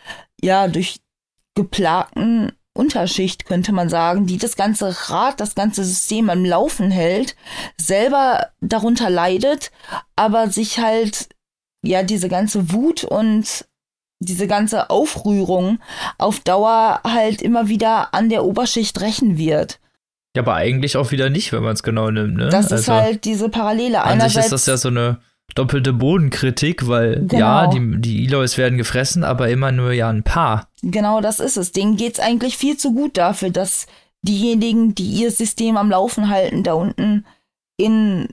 ja durch geplagten Unterschicht, könnte man sagen, die das ganze Rad, das ganze System am Laufen hält, selber darunter leidet, aber sich halt, ja, diese ganze Wut und diese ganze Aufrührung auf Dauer halt immer wieder an der Oberschicht rächen wird. Ja, aber eigentlich auch wieder nicht, wenn man es genau nimmt. Ne? Das also, ist halt diese Parallele. An sich ist das ja so eine doppelte Bodenkritik, weil genau. ja, die, die Eloys werden gefressen, aber immer nur ja ein paar. Genau, das ist es. Denen geht es eigentlich viel zu gut dafür, dass diejenigen, die ihr System am Laufen halten, da unten in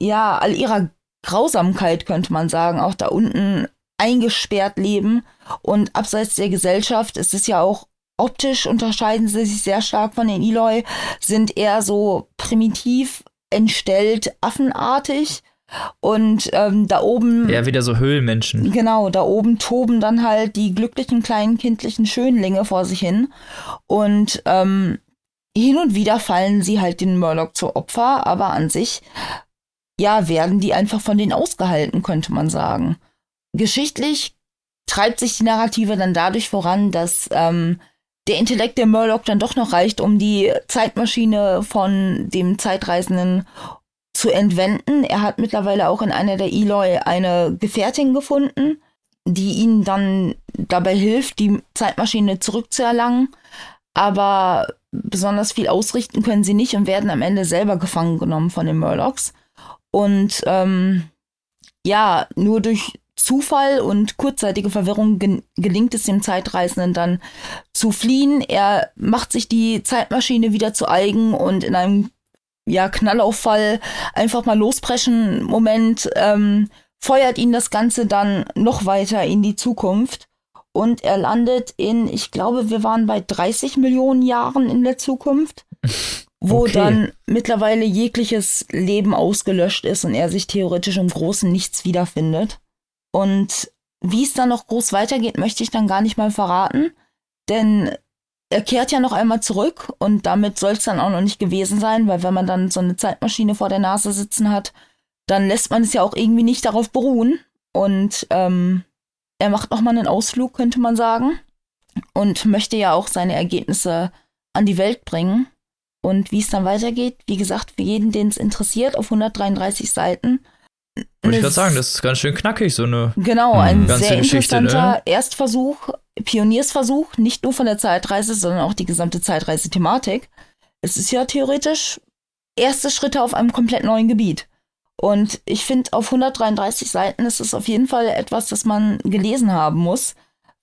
ja, all ihrer Grausamkeit, könnte man sagen, auch da unten eingesperrt leben. Und abseits der Gesellschaft ist es ja auch optisch unterscheiden sie sich sehr stark von den Eloy, sind eher so primitiv entstellt, affenartig und ähm, da oben. Ja, wieder so Höhlenmenschen. Genau, da oben toben dann halt die glücklichen kleinen kindlichen Schönlinge vor sich hin. Und ähm, hin und wieder fallen sie halt den Murloc zu Opfer, aber an sich, ja, werden die einfach von denen ausgehalten, könnte man sagen. Geschichtlich treibt sich die Narrative dann dadurch voran, dass ähm, der Intellekt der Murloc dann doch noch reicht, um die Zeitmaschine von dem Zeitreisenden zu entwenden. Er hat mittlerweile auch in einer der Eloy eine Gefährtin gefunden, die ihm dann dabei hilft, die Zeitmaschine zurückzuerlangen. Aber besonders viel ausrichten können sie nicht und werden am Ende selber gefangen genommen von den Murlocs. Und ähm, ja, nur durch Zufall und kurzzeitige Verwirrung gelingt es dem Zeitreisenden dann zu fliehen. Er macht sich die Zeitmaschine wieder zu eigen und in einem ja, Knallauffall, einfach mal lospreschen Moment, ähm, feuert ihn das Ganze dann noch weiter in die Zukunft. Und er landet in, ich glaube, wir waren bei 30 Millionen Jahren in der Zukunft, [laughs] wo okay. dann mittlerweile jegliches Leben ausgelöscht ist und er sich theoretisch im Großen nichts wiederfindet. Und wie es dann noch groß weitergeht, möchte ich dann gar nicht mal verraten, denn er kehrt ja noch einmal zurück und damit soll es dann auch noch nicht gewesen sein, weil wenn man dann so eine Zeitmaschine vor der Nase sitzen hat, dann lässt man es ja auch irgendwie nicht darauf beruhen. Und ähm, er macht nochmal einen Ausflug, könnte man sagen, und möchte ja auch seine Ergebnisse an die Welt bringen. Und wie es dann weitergeht, wie gesagt, für jeden, den es interessiert, auf 133 Seiten. Wollte ich gerade sagen, das ist ganz schön knackig, so eine genau, ein sehr interessanter ne? Erstversuch Pioniersversuch, nicht nur von der Zeitreise, sondern auch die gesamte Zeitreise-Thematik. Es ist ja theoretisch erste Schritte auf einem komplett neuen Gebiet. Und ich finde, auf 133 Seiten ist es auf jeden Fall etwas, das man gelesen haben muss,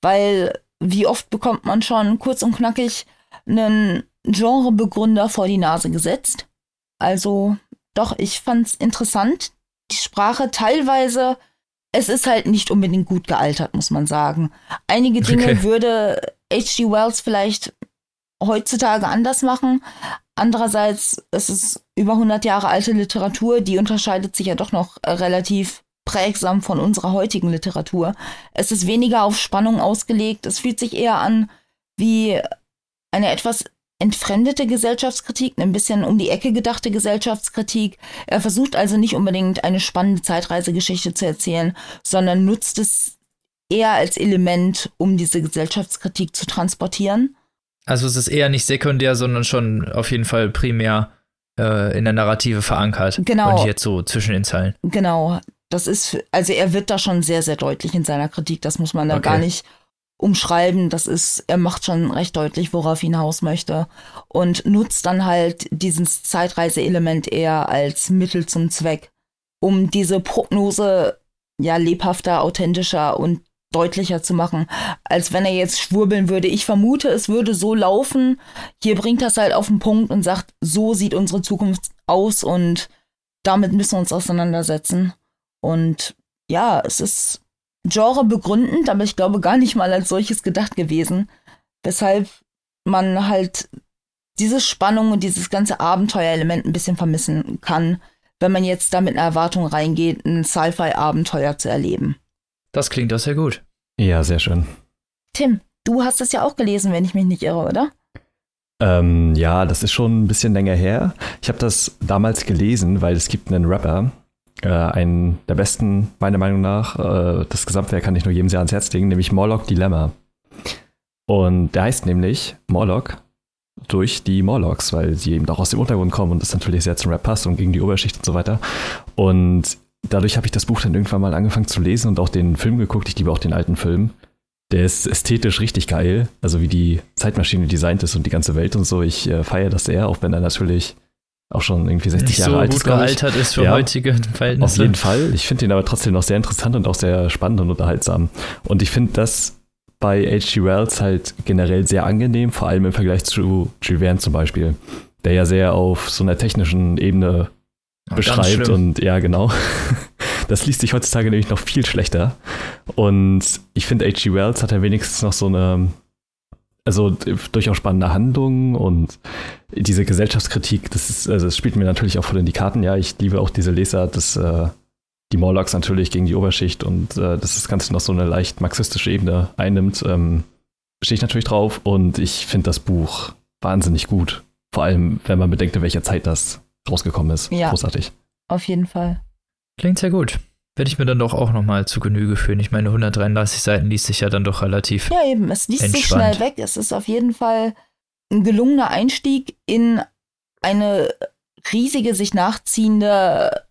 weil wie oft bekommt man schon kurz und knackig einen Genrebegründer vor die Nase gesetzt. Also doch, ich fand es interessant, die Sprache teilweise es ist halt nicht unbedingt gut gealtert, muss man sagen. Einige Dinge okay. würde H.G. Wells vielleicht heutzutage anders machen. Andererseits ist es über 100 Jahre alte Literatur, die unterscheidet sich ja doch noch relativ prägsam von unserer heutigen Literatur. Es ist weniger auf Spannung ausgelegt, es fühlt sich eher an wie eine etwas entfremdete Gesellschaftskritik, ein bisschen um die Ecke gedachte Gesellschaftskritik. Er versucht also nicht unbedingt eine spannende Zeitreisegeschichte zu erzählen, sondern nutzt es eher als Element, um diese Gesellschaftskritik zu transportieren. Also es ist eher nicht sekundär, sondern schon auf jeden Fall primär äh, in der Narrative verankert. Genau. Und jetzt so zwischen den Zeilen. Genau. Das ist, also er wird da schon sehr, sehr deutlich in seiner Kritik. Das muss man da Okay. gar nicht umschreiben. Das ist, er macht schon recht deutlich, worauf er hinaus möchte. Und nutzt dann halt dieses Zeitreise-Element eher als Mittel zum Zweck, um diese Prognose ja lebhafter, authentischer und deutlicher zu machen, als wenn er jetzt schwurbeln würde. Ich vermute, es würde so laufen. Hier bringt das halt auf den Punkt und sagt, so sieht unsere Zukunft aus und damit müssen wir uns auseinandersetzen. Und ja, es ist Genre begründend, aber ich glaube gar nicht mal als solches gedacht gewesen, weshalb man halt diese Spannung und dieses ganze Abenteuerelement ein bisschen vermissen kann, wenn man jetzt da mit einer Erwartung reingeht, ein Sci-Fi-Abenteuer zu erleben. Das klingt doch sehr gut. Ja, sehr schön. Tim, du hast es ja auch gelesen, wenn ich mich nicht irre, oder? Ähm, ja, das ist schon ein bisschen länger her. Ich habe das damals gelesen, weil es gibt einen Rapper, äh, einen der besten, meiner Meinung nach. Äh, das Gesamtwerk kann ich nur jedem sehr ans Herz legen, nämlich Morlock Dilemma. Und der heißt nämlich Morlock durch die Morlocks, weil sie eben auch aus dem Untergrund kommen und das natürlich sehr zum Rap passt und gegen die Oberschicht und so weiter. Und dadurch habe ich das Buch dann irgendwann mal angefangen zu lesen und auch den Film geguckt. Ich liebe auch den alten Film. Der ist ästhetisch richtig geil, also wie die Zeitmaschine designt ist und die ganze Welt und so. Ich äh, feiere das sehr, auch wenn er natürlich auch schon irgendwie 60 Nicht Jahre so alt gut ist. gealtert ist für Ja. heutige Verhältnisse. Auf jeden Fall. Ich finde ihn aber trotzdem noch sehr interessant und auch sehr spannend und unterhaltsam. Und ich finde das bei H.G. Wells halt generell sehr angenehm, vor allem im Vergleich zu Jules Verne zum Beispiel, der ja sehr auf so einer technischen Ebene Ja, beschreibt und ja, genau. [laughs] Das liest sich heutzutage nämlich noch viel schlechter. Und ich finde, H.G. Wells hat ja wenigstens noch so eine, also d- durchaus spannende Handlungen und diese Gesellschaftskritik, das ist, also das spielt mir natürlich auch voll in die Karten. Ja, ich liebe auch diese Leser, das, äh, die Morlocks natürlich gegen die Oberschicht und äh, dass das Ganze noch so eine leicht marxistische Ebene einnimmt, ähm, stehe ich natürlich drauf und ich finde das Buch wahnsinnig gut. Vor allem, wenn man bedenkt, in welcher Zeit das rausgekommen ist. Ja. Großartig. Auf jeden Fall. Klingt sehr gut. Werde ich mir dann doch auch nochmal zu Genüge führen. Ich meine, 133 Seiten liest sich ja dann doch relativ. Ja, eben, es liest sich Entspannt. schnell weg. Es ist auf jeden Fall ein gelungener Einstieg in eine riesige, sich nachziehende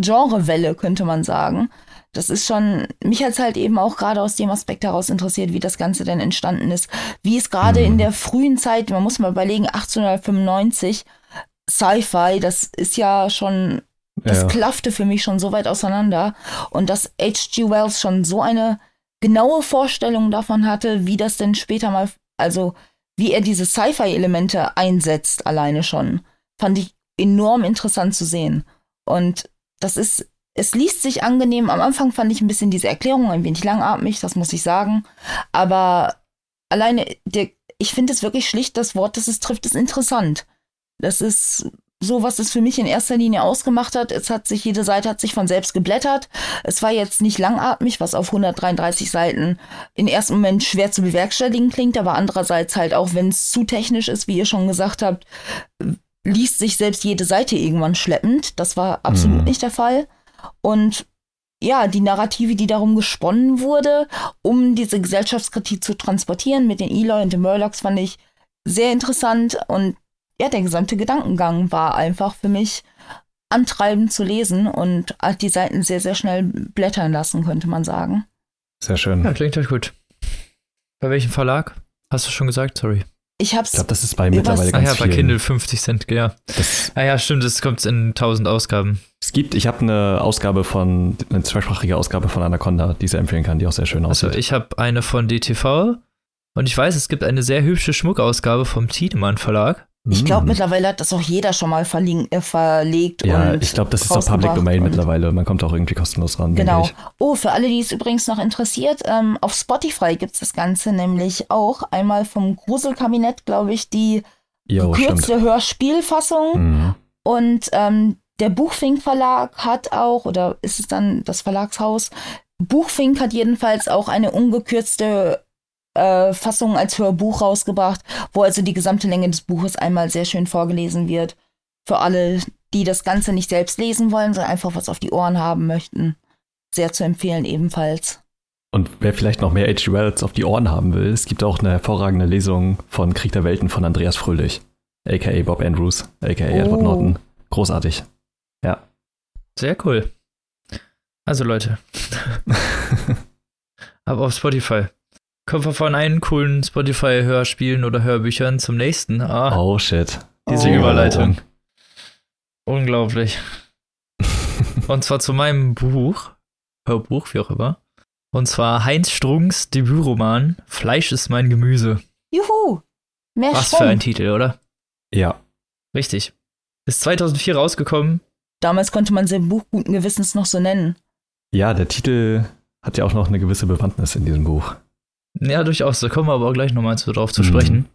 Genrewelle, könnte man sagen. Das ist schon, mich hat es halt eben auch gerade aus dem Aspekt heraus interessiert, wie das Ganze denn entstanden ist. Wie es gerade Mhm. in der frühen Zeit, man muss mal überlegen, 1895, Sci-Fi, das ist ja schon das Ja. klaffte für mich schon so weit auseinander und dass H.G. Wells schon so eine genaue Vorstellung davon hatte, wie das denn später mal, also wie er diese Sci-Fi-Elemente einsetzt, alleine schon, fand ich enorm interessant zu sehen. Und das ist, es liest sich angenehm. Am Anfang fand ich ein bisschen diese Erklärung ein wenig langatmig, das muss ich sagen. Aber alleine, der, ich finde es wirklich schlicht, das Wort, das es trifft, ist interessant. Das ist so, was es für mich in erster Linie ausgemacht hat. Es hat sich, jede Seite hat sich von selbst geblättert. Es war jetzt nicht langatmig, was auf 133 Seiten im ersten Moment schwer zu bewerkstelligen klingt, aber andererseits halt auch, wenn es zu technisch ist, wie ihr schon gesagt habt, liest sich selbst jede Seite irgendwann schleppend. Das war absolut Mhm. nicht der Fall. Und ja, die Narrative, die darum gesponnen wurde, um diese Gesellschaftskritik zu transportieren mit den Eloy und den Murlocs, fand ich sehr interessant und ja, der gesamte Gedankengang war einfach für mich antreibend zu lesen und hat die Seiten sehr, sehr schnell blättern lassen, könnte man sagen. Sehr schön. Ja, klingt doch gut. Bei welchem Verlag? Hast du schon gesagt? Sorry. Ich hab's Ich glaube, das ist bei mittlerweile Ah ganz ja, bei. Kindle 50 Cent, ja. Das, Ah ja, stimmt, das kommt in 1000 Ausgaben. es gibt, ich habe eine Ausgabe von, eine zweisprachige Ausgabe von Anaconda, die ich sehr empfehlen kann, die auch sehr schön Also aussieht. ich habe eine von DTV und ich weiß, es gibt eine sehr hübsche Schmuckausgabe vom Tiedemann Verlag. Ich glaube, Mm. mittlerweile hat das auch jeder schon mal verlink, äh, verlegt. Ja, ich glaube, das ist auch Public Domain mittlerweile. Man kommt auch irgendwie kostenlos ran. Genau. Oh, für alle, die es übrigens noch interessiert, ähm, auf Spotify gibt's das Ganze nämlich auch. Einmal vom Gruselkabinett, glaube ich, die. Jo, gekürzte Hörspielfassung. Mhm. Und ähm, der Buchfink Verlag hat auch, oder ist es dann das Verlagshaus? Buchfink hat jedenfalls auch eine ungekürzte äh, Fassung als Hörbuch rausgebracht, wo also die gesamte Länge des Buches einmal sehr schön vorgelesen wird. Für alle, die das Ganze nicht selbst lesen wollen, sondern einfach was auf die Ohren haben möchten. Sehr zu empfehlen ebenfalls. Und wer vielleicht noch mehr H.G. Wells auf die Ohren haben will, es gibt auch eine hervorragende Lesung von Krieg der Welten von Andreas Fröhlich, aka Bob Andrews, aka oh. Edward Norton. Großartig. Ja. Sehr cool. Also Leute. [laughs] Aber auf Spotify. Kommen wir von einem coolen Spotify-Hörspielen oder Hörbüchern zum nächsten. Ah, oh shit. Diese oh. Überleitung. Unglaublich. [laughs] Und zwar zu meinem Buch, Hörbuch, wie auch immer. Und zwar Heinz Strunks Debütroman Fleisch ist mein Gemüse. Juhu! Mehr Was Sprung. für ein Titel, oder? Ja. Richtig. Ist 2004 rausgekommen. Damals konnte man sein Buch guten Gewissens noch so nennen. Ja, der Titel hat ja auch noch eine gewisse Bewandtnis in diesem Buch. Ja, durchaus. Da kommen wir aber auch gleich nochmal drauf zu mhm. sprechen.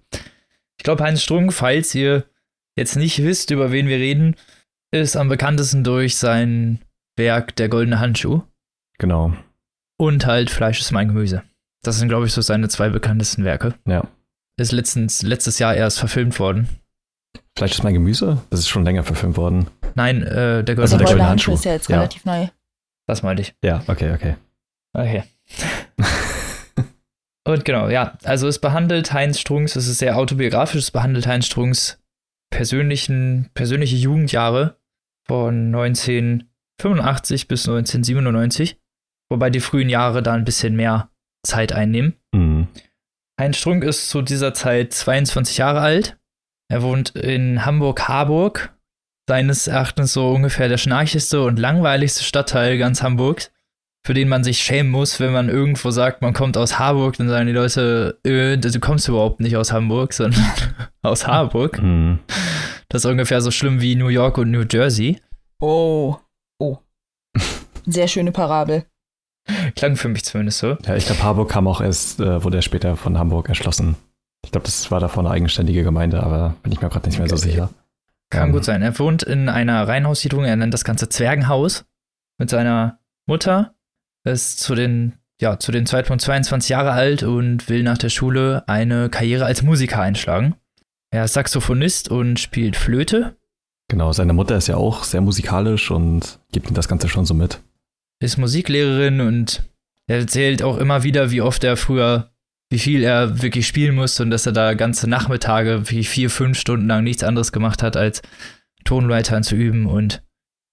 Ich glaube, Heinz Strunk, falls ihr jetzt nicht wisst, über wen wir reden, ist am bekanntesten durch sein Werk Der goldene Handschuh. Genau. Und halt Fleisch ist mein Gemüse. Das sind, glaube ich, so seine zwei bekanntesten Werke. Ja. Ist letztens, letztes Jahr erst verfilmt worden. Fleisch ist mein Gemüse? Das ist schon länger verfilmt worden. Nein, äh, der goldene, also der goldene Handschuh ist ja jetzt ja. relativ neu. Das meinte ich. Ja, okay, okay. Okay. [laughs] Und genau, ja, also es behandelt Heinz Strunks, es ist sehr autobiografisch, es behandelt Heinz Strunks persönlichen, persönliche Jugendjahre von 1985 bis 1997, wobei die frühen Jahre da ein bisschen mehr Zeit einnehmen. Mhm. Heinz Strunk ist zu dieser Zeit 22 Jahre alt. Er wohnt in Hamburg-Harburg, seines Erachtens so ungefähr der schnarchigste und langweiligste Stadtteil ganz Hamburgs für den man sich schämen muss, wenn man irgendwo sagt, man kommt aus Harburg, dann sagen die Leute, äh, du kommst überhaupt nicht aus Hamburg, [laughs] sondern aus Harburg. Mhm. Das ist ungefähr so schlimm wie New York und New Jersey. Oh, oh. [laughs] Sehr schöne Parabel. Klang für mich zumindest so. Ja, ich glaube, Harburg kam auch erst, äh, wurde er später von Hamburg erschlossen. Ich glaube, das war davor eine eigenständige Gemeinde, aber bin ich mir gerade nicht mehr so sicher. Kann ähm. gut sein. Er wohnt in einer Reihenhaussiedlung, er nennt das Ganze Zwergenhaus mit seiner Mutter ist zu den, ja, zu den Zeitpunkt 22 Jahre alt und will nach der Schule eine Karriere als Musiker einschlagen. Er ist Saxophonist und spielt Flöte. Genau, seine Mutter ist ja auch sehr musikalisch und gibt ihm das Ganze schon so mit. Ist Musiklehrerin und er erzählt auch immer wieder, wie oft er früher, wie viel er wirklich spielen musste und dass er da ganze Nachmittage, wie vier, fünf Stunden lang nichts anderes gemacht hat, als Tonleitern zu üben und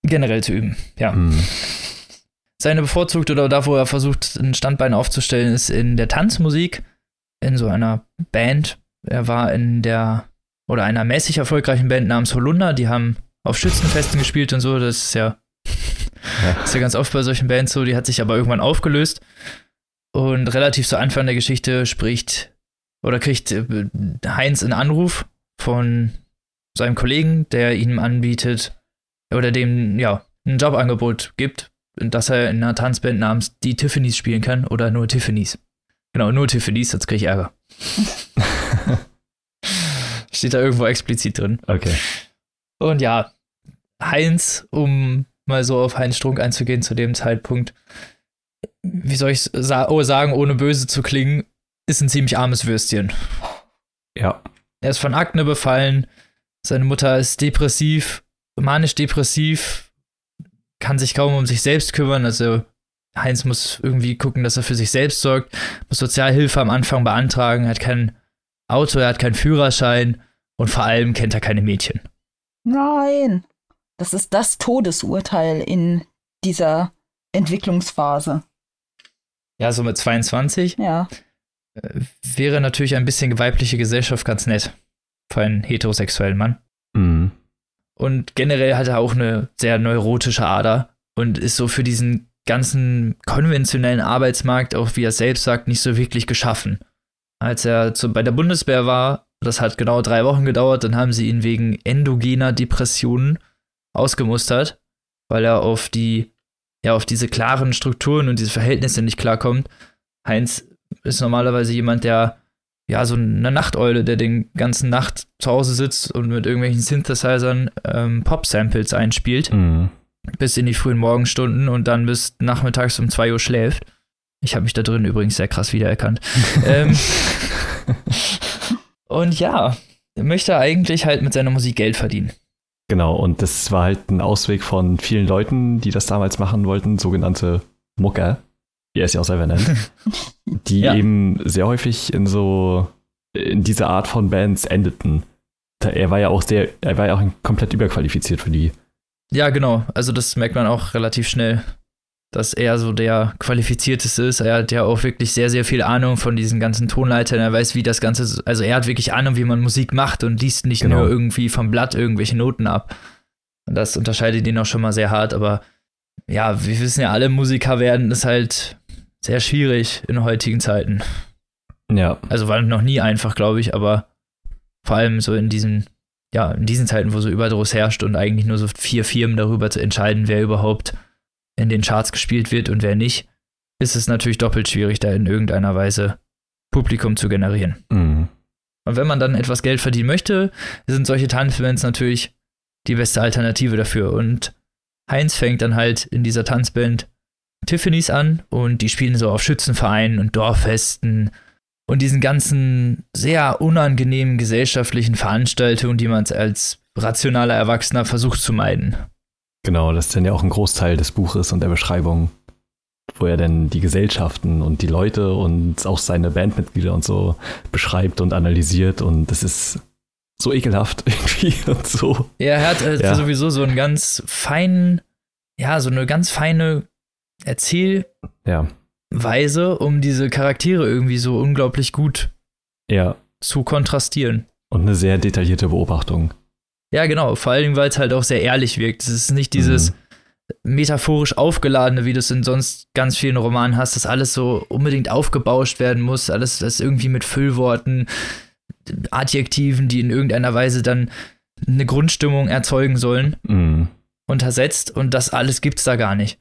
generell zu üben. Ja. Mhm. Seine bevorzugte oder da, wo er versucht, ein Standbein aufzustellen, ist in der Tanzmusik, in so einer Band. Er war in der oder einer mäßig erfolgreichen Band namens Holunder, die haben auf Schützenfesten gespielt und so. Das ist ja, ja. ist ja ganz oft bei solchen Bands so. Die hat sich aber irgendwann aufgelöst. Und relativ zu Anfang der Geschichte spricht oder kriegt äh, Heinz einen Anruf von seinem Kollegen, der ihm anbietet oder dem ja ein Jobangebot gibt dass er in einer Tanzband namens Die Tiffany's spielen kann oder nur Tiffany's. Genau, nur Tiffany's, sonst kriege ich Ärger. [laughs] Steht da irgendwo explizit drin. Okay. Und ja, Heinz, um mal so auf Heinz Strunk einzugehen zu dem Zeitpunkt, wie soll ich sa oh, sagen, ohne böse zu klingen, ist ein ziemlich armes Würstchen. Ja. Er ist von Akne befallen, seine Mutter ist depressiv, manisch-depressiv, kann sich kaum um sich selbst kümmern. Also Heinz muss irgendwie gucken, dass er für sich selbst sorgt, muss Sozialhilfe am Anfang beantragen, er hat kein Auto, er hat keinen Führerschein und vor allem kennt er keine Mädchen. Nein, das ist das Todesurteil in dieser Entwicklungsphase. Ja, so mit 22. Ja. Äh, wäre natürlich ein bisschen weibliche Gesellschaft ganz nett für einen heterosexuellen Mann. Mhm. Und generell hat er auch eine sehr neurotische Ader und ist so für diesen ganzen konventionellen Arbeitsmarkt, auch wie er selbst sagt, nicht so wirklich geschaffen. Als er zu, bei der Bundeswehr war, das hat genau drei Wochen gedauert, dann haben sie ihn wegen endogener Depressionen ausgemustert, weil er auf die, ja, auf diese klaren Strukturen und diese Verhältnisse nicht klarkommt. Heinz ist normalerweise jemand, der ja, so eine Nachteule, der den ganzen Nacht zu Hause sitzt und mit irgendwelchen Synthesizern ähm, Pop-Samples einspielt. Mhm. Bis in die frühen Morgenstunden und dann bis nachmittags um 2 Uhr schläft. Ich habe mich da drin übrigens sehr krass wiedererkannt. [laughs] ähm, und ja, möchte eigentlich halt mit seiner Musik Geld verdienen. Genau, und das war halt ein Ausweg von vielen Leuten, die das damals machen wollten, sogenannte Mucker, er es ja auch selber nennt, [laughs] die ja. eben sehr häufig in so, in diese Art von Bands endeten. Er war ja auch sehr, er war ja auch komplett überqualifiziert für die. Ja, genau. Also das merkt man auch relativ schnell dass er so der qualifizierteste ist. Er hat ja auch wirklich sehr, sehr viel Ahnung von diesen ganzen Tonleitern. Er weiß, wie das Ganze, also er hat wirklich Ahnung, wie man Musik macht und liest nicht genau. nur irgendwie vom Blatt irgendwelche Noten ab. Und das unterscheidet ihn auch schon mal sehr hart, aber ja, wir wissen ja alle, Musiker werden ist halt sehr schwierig in heutigen Zeiten. Ja. Also war noch nie einfach, glaube ich, aber vor allem so in diesen, ja, in diesen Zeiten, wo so Überdruss herrscht und eigentlich nur so vier Firmen darüber zu entscheiden, wer überhaupt in den Charts gespielt wird und wer nicht, ist es natürlich doppelt schwierig, da in irgendeiner Weise Publikum zu generieren. Mhm. Und wenn man dann etwas Geld verdienen möchte, sind solche Tanzbands natürlich die beste Alternative dafür. Und Heinz fängt dann halt in dieser Tanzband Tiffany's an und die spielen so auf Schützenvereinen und Dorffesten und diesen ganzen sehr unangenehmen gesellschaftlichen Veranstaltungen, die man als rationaler Erwachsener versucht zu meiden. Genau, das ist dann ja auch ein Großteil des Buches und der Beschreibung, wo er dann die Gesellschaften und die Leute und auch seine Bandmitglieder und so beschreibt und analysiert und das ist so ekelhaft [laughs] irgendwie und so. Ja, er hat äh, ja. sowieso so einen ganz feinen, ja, so eine ganz feine Erzählweise, ja. um diese Charaktere irgendwie so unglaublich gut ja. zu kontrastieren. Und eine sehr detaillierte Beobachtung. Ja, genau. Vor allem, weil es halt auch sehr ehrlich wirkt. Es ist nicht dieses mhm. metaphorisch aufgeladene, wie du es in sonst ganz vielen Romanen hast, dass alles so unbedingt aufgebauscht werden muss. Alles, das irgendwie mit Füllworten, Adjektiven, die in irgendeiner Weise dann eine Grundstimmung erzeugen sollen, mhm. untersetzt. Und das alles gibt es da gar nicht.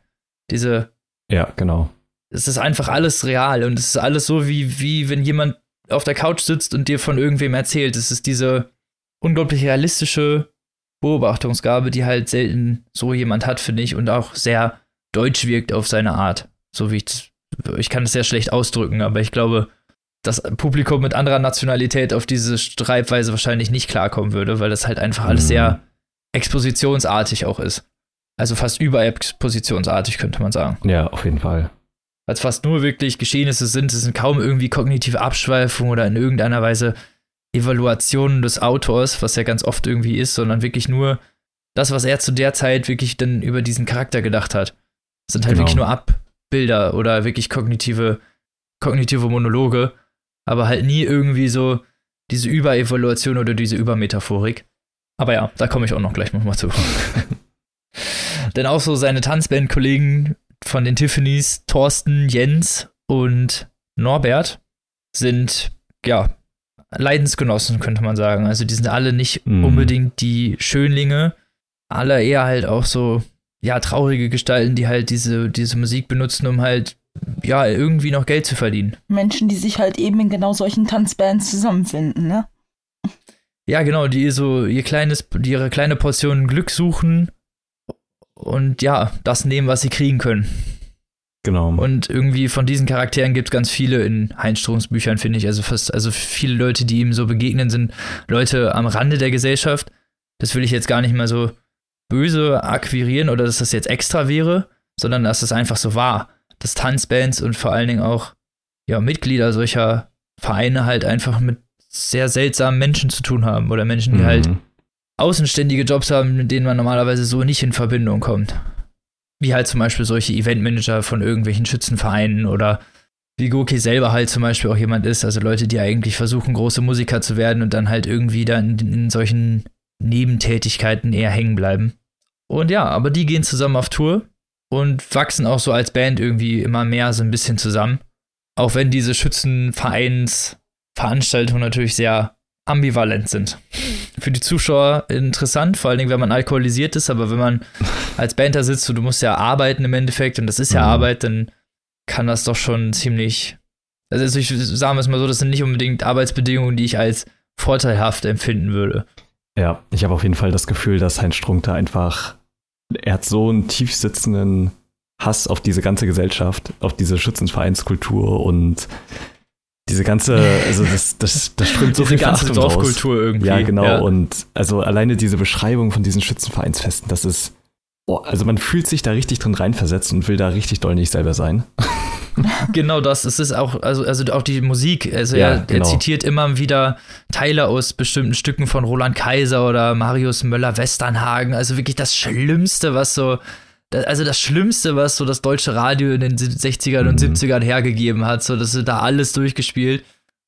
Diese. Ja, genau. Es ist einfach alles real und es ist alles so, wie, wie wenn jemand auf der Couch sitzt und dir von irgendwem erzählt. Es ist diese unglaublich realistische Beobachtungsgabe, die halt selten so jemand hat, finde ich, und auch sehr deutsch wirkt auf seine Art. So wie ich, ich kann es sehr schlecht ausdrücken, aber ich glaube, das Publikum mit anderer Nationalität auf diese Schreibweise wahrscheinlich nicht klarkommen würde, weil das halt einfach alles mhm. sehr expositionsartig auch ist. Also fast überexpositionsartig, könnte man sagen. Ja, auf jeden Fall. Als fast nur wirklich Geschehnisse sind, es sind kaum irgendwie kognitive Abschweifungen oder in irgendeiner Weise Evaluation des Autors, was ja ganz oft irgendwie ist, sondern wirklich nur das, was er zu der Zeit wirklich dann über diesen Charakter gedacht hat. Das sind halt genau. wirklich nur Abbilder oder wirklich kognitive, kognitive Monologe, aber halt nie irgendwie so diese Überevaluation oder diese Übermetaphorik. Aber ja, da komme ich auch noch gleich nochmal zu. [laughs] Denn auch so seine Tanzband-Kollegen von den Tiffany's, Thorsten, Jens und Norbert, sind ja Leidensgenossen, könnte man sagen. Also die sind alle nicht mm. unbedingt die Schönlinge, alle eher halt auch so, ja, traurige Gestalten, die halt diese, diese Musik benutzen, um halt, ja, irgendwie noch Geld zu verdienen. Menschen, die sich halt eben in genau solchen Tanzbands zusammenfinden, ne? Ja, genau, die so ihr kleines, ihre kleine Portion Glück suchen und ja, das nehmen, was sie kriegen können. Genau. Und irgendwie von diesen Charakteren gibt es ganz viele in Heinz Stroms Büchern, finde ich. Also fast, also viele Leute, die ihm so begegnen, sind Leute am Rande der Gesellschaft. Das will ich jetzt gar nicht mal so böse akquirieren oder dass das jetzt extra wäre, sondern dass das einfach so war. Dass Tanzbands und vor allen Dingen auch ja, Mitglieder solcher Vereine halt einfach mit sehr seltsamen Menschen zu tun haben oder Menschen, die mhm. halt außenständige Jobs haben, mit denen man normalerweise so nicht in Verbindung kommt. Wie halt zum Beispiel solche Eventmanager von irgendwelchen Schützenvereinen oder wie Goki selber halt zum Beispiel auch jemand ist. Also Leute, die eigentlich versuchen, große Musiker zu werden und dann halt irgendwie dann in, in solchen Nebentätigkeiten eher hängen bleiben. Und ja, aber die gehen zusammen auf Tour und wachsen auch so als Band irgendwie immer mehr so ein bisschen zusammen. Auch wenn diese Schützenvereinsveranstaltungen natürlich sehr ambivalent sind. Für die Zuschauer interessant, vor allen Dingen, wenn man alkoholisiert ist, aber wenn man als Band da sitzt und du musst ja arbeiten im Endeffekt und das ist ja mhm. Arbeit, dann kann das doch schon ziemlich. Also ich sage es mal so, das sind nicht unbedingt Arbeitsbedingungen, die ich als vorteilhaft empfinden würde. Ja, ich habe auf jeden Fall das Gefühl, dass Heinz Strunk da einfach, er hat so einen tiefsitzenden Hass auf diese ganze Gesellschaft, auf diese Schützenvereinskultur und diese ganze, also das, das, das strömt so viel ganze Verachtung raus. Dorfkultur irgendwie. Ja, genau. Ja. Und also alleine diese Beschreibung von diesen Schützenvereinsfesten, das ist, also man fühlt sich da richtig drin reinversetzt und will da richtig doll nicht selber sein. [laughs] [laughs] Genau das. Es ist auch, also, also auch die Musik. Also Ja, er, genau. er zitiert immer wieder Teile aus bestimmten Stücken von Roland Kaiser oder Marius Müller-Westernhagen. Also wirklich das Schlimmste, was so, also das Schlimmste, was so das deutsche Radio in den 60ern und Mhm. 70ern hergegeben hat. So, das ist da alles durchgespielt.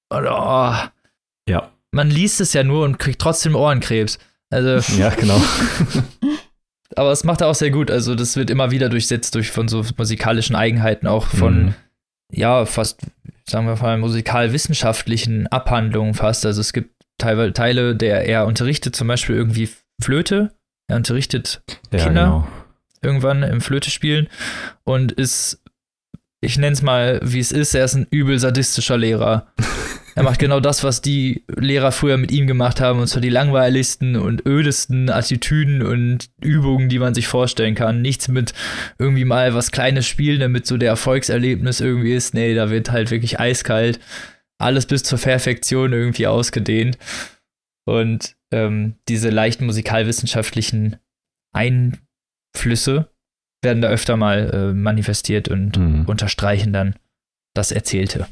Und oh, Ja, man liest es ja nur und kriegt trotzdem Ohrenkrebs. Also, ja, genau. [laughs] aber es macht er auch sehr gut. Also, das wird immer wieder durchsetzt durch von so musikalischen Eigenheiten, auch von Mhm. ja, fast, sagen wir mal, musikal-wissenschaftlichen Abhandlungen fast. Also es gibt teilweise Teile, der er unterrichtet, zum Beispiel irgendwie Flöte. Er unterrichtet ja, Kinder. genau. irgendwann im Flöte spielen und ist, ich nenne es mal, wie es ist, er ist ein übel sadistischer Lehrer. [laughs] Er macht genau das, was die Lehrer früher mit ihm gemacht haben, und zwar die langweiligsten und ödesten Attitüden und Übungen, die man sich vorstellen kann. Nichts mit irgendwie mal was Kleines spielen, damit so der Erfolgserlebnis irgendwie ist. Nee, da wird halt wirklich eiskalt. Alles bis zur Perfektion irgendwie ausgedehnt. Und ähm, diese leichten musikalwissenschaftlichen Einflüsse werden da öfter mal äh, manifestiert und Mhm. unterstreichen dann das Erzählte.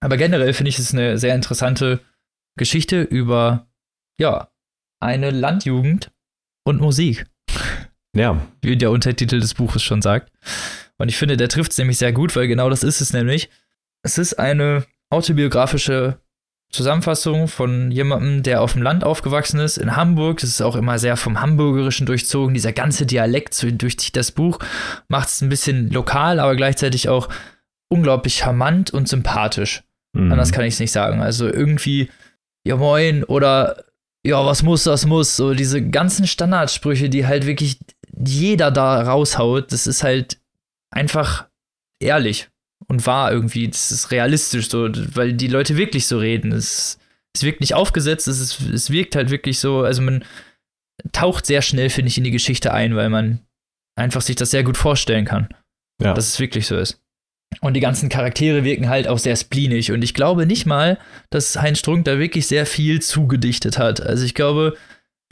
Aber generell finde ich es eine sehr interessante Geschichte über, ja, eine Landjugend und Musik, Ja, wie der Untertitel des Buches schon sagt. Und ich finde, der trifft es nämlich sehr gut, weil genau das ist es nämlich. Es ist eine autobiografische Zusammenfassung von jemandem, der auf dem Land aufgewachsen ist, in Hamburg. Das ist auch immer sehr vom Hamburgerischen durchzogen. Dieser ganze Dialekt so durchzieht das Buch, macht es ein bisschen lokal, aber gleichzeitig auch unglaublich charmant und sympathisch. Mhm. Anders kann ich es nicht sagen. Also irgendwie, ja moin oder ja, was muss, das muss. So diese ganzen Standardsprüche, die halt wirklich jeder da raushaut, das ist halt einfach ehrlich und wahr irgendwie. Das ist realistisch so, weil die Leute wirklich so reden. Es, es wirkt nicht aufgesetzt, es, ist, es wirkt halt wirklich so, also man taucht sehr schnell, finde ich, in die Geschichte ein, weil man einfach sich das sehr gut vorstellen kann ja. dass es wirklich so ist. Und die ganzen Charaktere wirken halt auch sehr spleenig. Und ich glaube nicht mal, dass Heinz Strunk da wirklich sehr viel zugedichtet hat. Also ich glaube,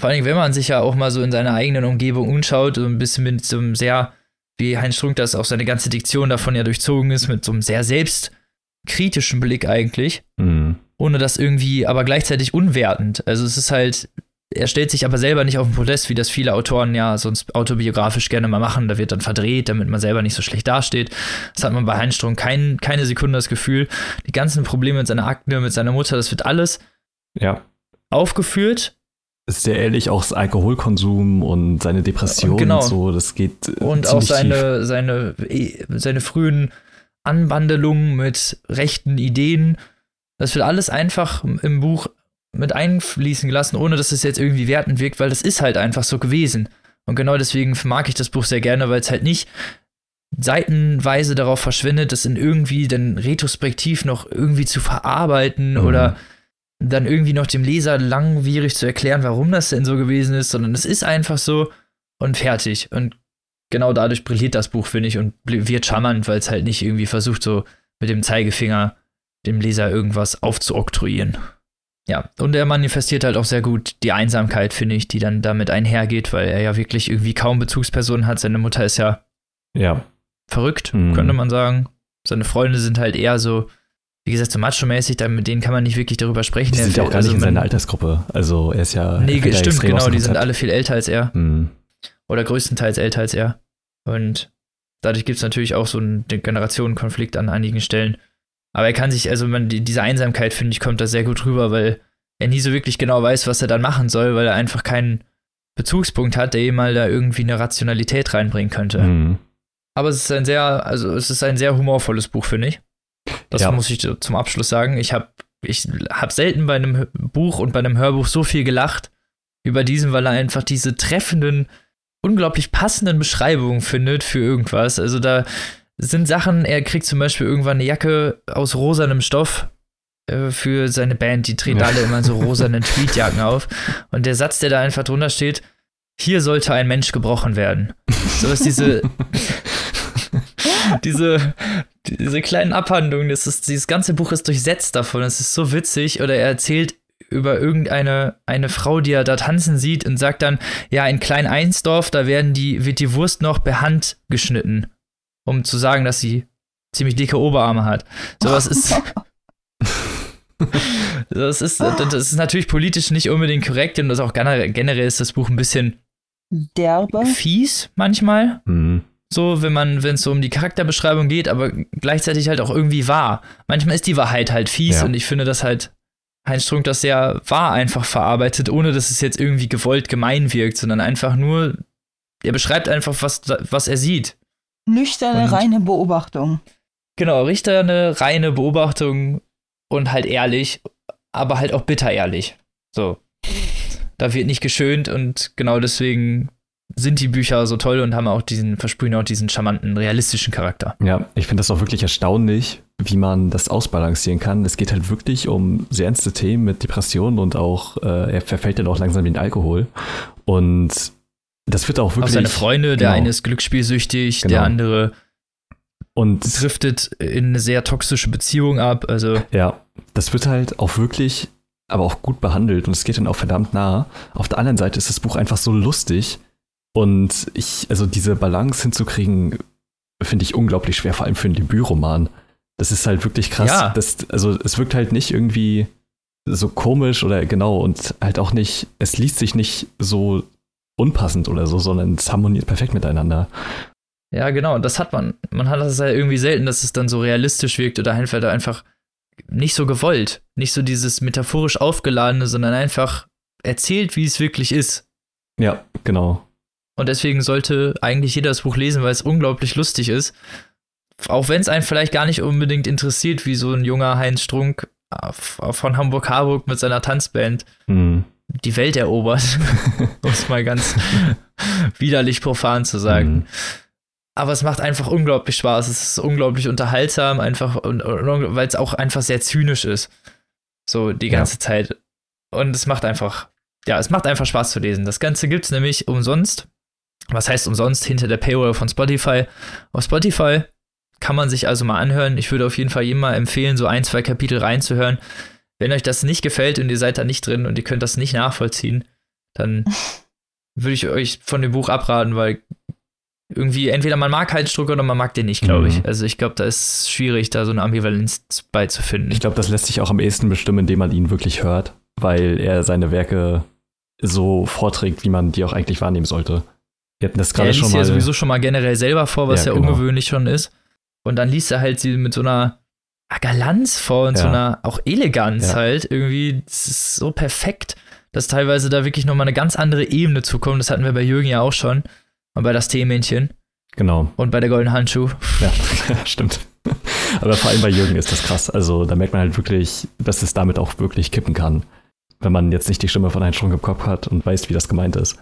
vor allem, wenn man sich ja auch mal so in seiner eigenen Umgebung umschaut, so ein bisschen mit so einem sehr, wie Heinz Strunk das auch seine ganze Diktion davon ja durchzogen ist, mit so einem sehr selbstkritischen Blick eigentlich, Mhm. ohne das irgendwie, aber gleichzeitig unwertend. Also es ist halt, er stellt sich aber selber nicht auf den Podest, wie das viele Autoren ja sonst autobiografisch gerne mal machen. Da wird dann verdreht, damit man selber nicht so schlecht dasteht. Das hat man bei Heinz Strunk kein, keine Sekunde das Gefühl. Die ganzen Probleme mit seiner Akne, mit seiner Mutter, das wird alles ja. aufgeführt Ist sehr ehrlich, auch das Alkoholkonsum und seine Depression Genau. und so, das geht. äh, und auch ziemlich tief. seine, seine, eh, seine frühen Anbandelungen mit rechten Ideen. Das wird alles einfach im Buch mit einfließen gelassen, ohne dass es jetzt irgendwie wertend wirkt, weil das ist halt einfach so gewesen. Und genau deswegen mag ich das Buch sehr gerne, weil es halt nicht seitenweise darauf verschwendet, das in irgendwie dann retrospektiv noch irgendwie zu verarbeiten Mhm. oder dann irgendwie noch dem Leser langwierig zu erklären, warum das denn so gewesen ist, sondern es ist einfach so und fertig. Und genau dadurch brilliert das Buch, finde ich, und wird charmant, weil es halt nicht irgendwie versucht, so mit dem Zeigefinger dem Leser irgendwas aufzuoktroyieren. Ja, und er manifestiert halt auch sehr gut die Einsamkeit, finde ich, die dann damit einhergeht, weil er ja wirklich irgendwie kaum Bezugspersonen hat. Seine Mutter ist ja Ja. verrückt, Mhm. könnte man sagen. Seine Freunde sind halt eher so, wie gesagt, so macho-mäßig, mit denen kann man nicht wirklich darüber sprechen. Die sind ja auch gar nicht also in man- seiner Altersgruppe. Also er ist ja. Nee, er stimmt, genau, die sind alle viel älter als er. Mhm. Oder größtenteils älter als er. Und dadurch gibt es natürlich auch so einen Generationenkonflikt an einigen Stellen. Aber er kann sich, also man, die, diese Einsamkeit, finde ich, kommt da sehr gut rüber, weil er nie so wirklich genau weiß, was er dann machen soll, weil er einfach keinen Bezugspunkt hat, der ihm mal da irgendwie eine Rationalität reinbringen könnte. Mhm. Aber es ist ein sehr, also es ist ein sehr humorvolles Buch, finde ich. Das Ja. muss ich zum Abschluss sagen. Ich habe ich hab selten bei einem Buch und bei einem Hörbuch so viel gelacht über diesen, weil er einfach diese treffenden, unglaublich passenden Beschreibungen findet für irgendwas. Also da sind Sachen, er kriegt zum Beispiel irgendwann eine Jacke aus rosanem Stoff äh, für seine Band, die treten Ja. alle immer so rosanen [laughs] Tweetjacken auf. Und der Satz, der da einfach drunter steht, hier sollte ein Mensch gebrochen werden. So ist diese, [laughs] diese, diese kleinen Abhandlungen, das ist, dieses ganze Buch ist durchsetzt davon. Es ist so witzig. Oder er erzählt über irgendeine eine Frau, die er da tanzen sieht und sagt dann, ja, in Klein Einsdorf, da werden die, wird die Wurst noch per Hand geschnitten, um zu sagen, dass sie ziemlich dicke Oberarme hat. Sowas ist. [laughs] das ist, das ist natürlich politisch nicht unbedingt korrekt und das auch generell, generell ist das Buch ein bisschen Derbe. fies manchmal. Mhm. So, wenn man, wenn es so um die Charakterbeschreibung geht, aber gleichzeitig halt auch irgendwie wahr. Manchmal ist die Wahrheit halt fies Ja. und ich finde, dass halt Heinz Strunk das sehr wahr einfach verarbeitet, ohne dass es jetzt irgendwie gewollt gemein wirkt, sondern einfach nur, er beschreibt einfach, was, was er sieht. Nüchterne, Und- reine Beobachtung. Genau, Richter eine reine Beobachtung und halt ehrlich, aber halt auch bitter ehrlich. So. Da wird nicht geschönt und genau deswegen sind die Bücher so toll und haben auch diesen, versprühen auch diesen charmanten, realistischen Charakter. Ja, ich finde das auch wirklich erstaunlich, wie man das ausbalancieren kann. Es geht halt wirklich um sehr ernste Themen mit Depressionen und auch, äh, er verfällt dann auch langsam in den Alkohol. Und das wird auch Auch wirklich. seine Freunde, der genau. eine ist glücksspielsüchtig, Genau. der andere Und driftet in eine sehr toxische Beziehung ab. Also, ja, das wird halt auch wirklich, aber auch gut behandelt und es geht dann auch verdammt nah. Auf der anderen Seite ist das Buch einfach so lustig und ich, also diese Balance hinzukriegen, finde ich unglaublich schwer, vor allem für einen Debütroman. Das ist halt wirklich krass. Ja. Das, also es wirkt halt nicht irgendwie so komisch oder genau und halt auch nicht, es liest sich nicht so unpassend oder so, sondern es harmoniert perfekt miteinander. ja, genau, und das hat man. Man hat das ja irgendwie selten, dass es dann so realistisch wirkt oder einfach nicht so gewollt. Nicht so dieses metaphorisch aufgeladene, sondern einfach erzählt, wie es wirklich ist. Ja, genau. Und deswegen sollte eigentlich jeder das Buch lesen, weil es unglaublich lustig ist. Auch wenn es einen vielleicht gar nicht unbedingt interessiert, wie so ein junger Heinz Strunk äh, von Hamburg-Harburg mit seiner Tanzband Hm. Die Welt erobert, [laughs] um es mal ganz widerlich profan zu sagen. Mhm. Aber es macht einfach unglaublich Spaß. Es ist unglaublich unterhaltsam, einfach, und, und, weil es auch einfach sehr zynisch ist. So die Ja. ganze Zeit. Und es macht einfach, ja, es macht einfach Spaß zu lesen. Das Ganze gibt es nämlich umsonst. Was heißt umsonst? Hinter der Paywall von Spotify. Auf Spotify kann man sich also mal anhören. Ich würde auf jeden Fall jedem mal empfehlen, so ein, zwei Kapitel reinzuhören. Wenn euch das nicht gefällt und ihr seid da nicht drin und ihr könnt das nicht nachvollziehen, dann [laughs] würde ich euch von dem Buch abraten, weil irgendwie entweder man mag Halsdruck oder man mag den nicht, glaube ich. Mhm. Also ich glaube, da ist schwierig, da so eine Ambivalenz beizufinden. Ich glaube, das lässt sich auch am ehesten bestimmen, indem man ihn wirklich hört, weil er seine Werke so vorträgt, wie man die auch eigentlich wahrnehmen sollte. Wir hatten das gerade er liest schon ja mal. sowieso schon mal generell selber vor, was ja, Ja, genau. ungewöhnlich schon ist. Und dann liest er halt sie mit so einer Galanz vor und so Ja. einer auch Eleganz Ja. halt. Irgendwie, das ist so perfekt, dass teilweise da wirklich nochmal eine ganz andere Ebene zukommt. Das hatten wir bei Jürgen ja auch schon. Und bei das Teemännchen Genau, und bei der goldenen Handschuh. ja, [laughs] stimmt. Aber vor allem bei Jürgen ist das krass. Also da merkt man halt wirklich, dass es damit auch wirklich kippen kann. Wenn man jetzt nicht die Stimme von Heinz Strunk im Kopf hat und weiß, wie das gemeint ist.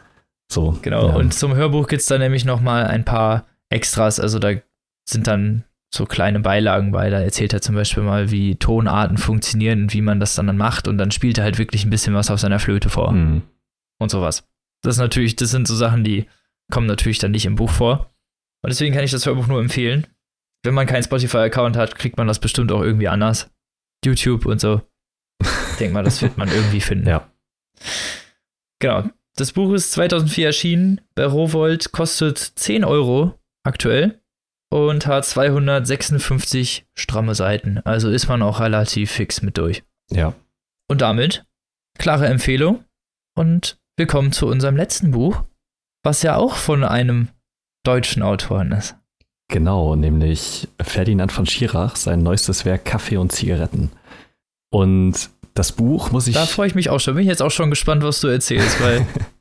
So. Genau. ja. Und zum Hörbuch gibt es dann nämlich nochmal ein paar Extras. Also da sind dann so kleine Beilagen bei. Da erzählt er zum Beispiel mal, wie Tonarten funktionieren und wie man das dann, macht. Und dann spielt er halt wirklich ein bisschen was auf seiner Flöte vor. Mhm. und sowas. Das ist natürlich, das sind so Sachen, die kommen natürlich dann nicht im Buch vor. Und deswegen kann ich das Hörbuch nur empfehlen. Wenn man keinen Spotify-Account hat, kriegt man das bestimmt auch irgendwie anders. YouTube und so. Ich denke mal, das wird man irgendwie finden. Ja. Genau. Das Buch ist 2004 erschienen bei Rowold, kostet 10 Euro aktuell und hat 256 stramme Seiten. Also ist man auch relativ fix mit durch. Ja. Und damit klare Empfehlung. Und willkommen zu unserem letzten Buch, was ja auch von einem deutschen Autoren ist. Genau, nämlich Ferdinand von Schirach, sein neuestes Werk Kaffee und Zigaretten. Und das Buch muss ich. Da freue ich mich auch schon. Bin ich jetzt auch schon gespannt, was du erzählst, weil [laughs]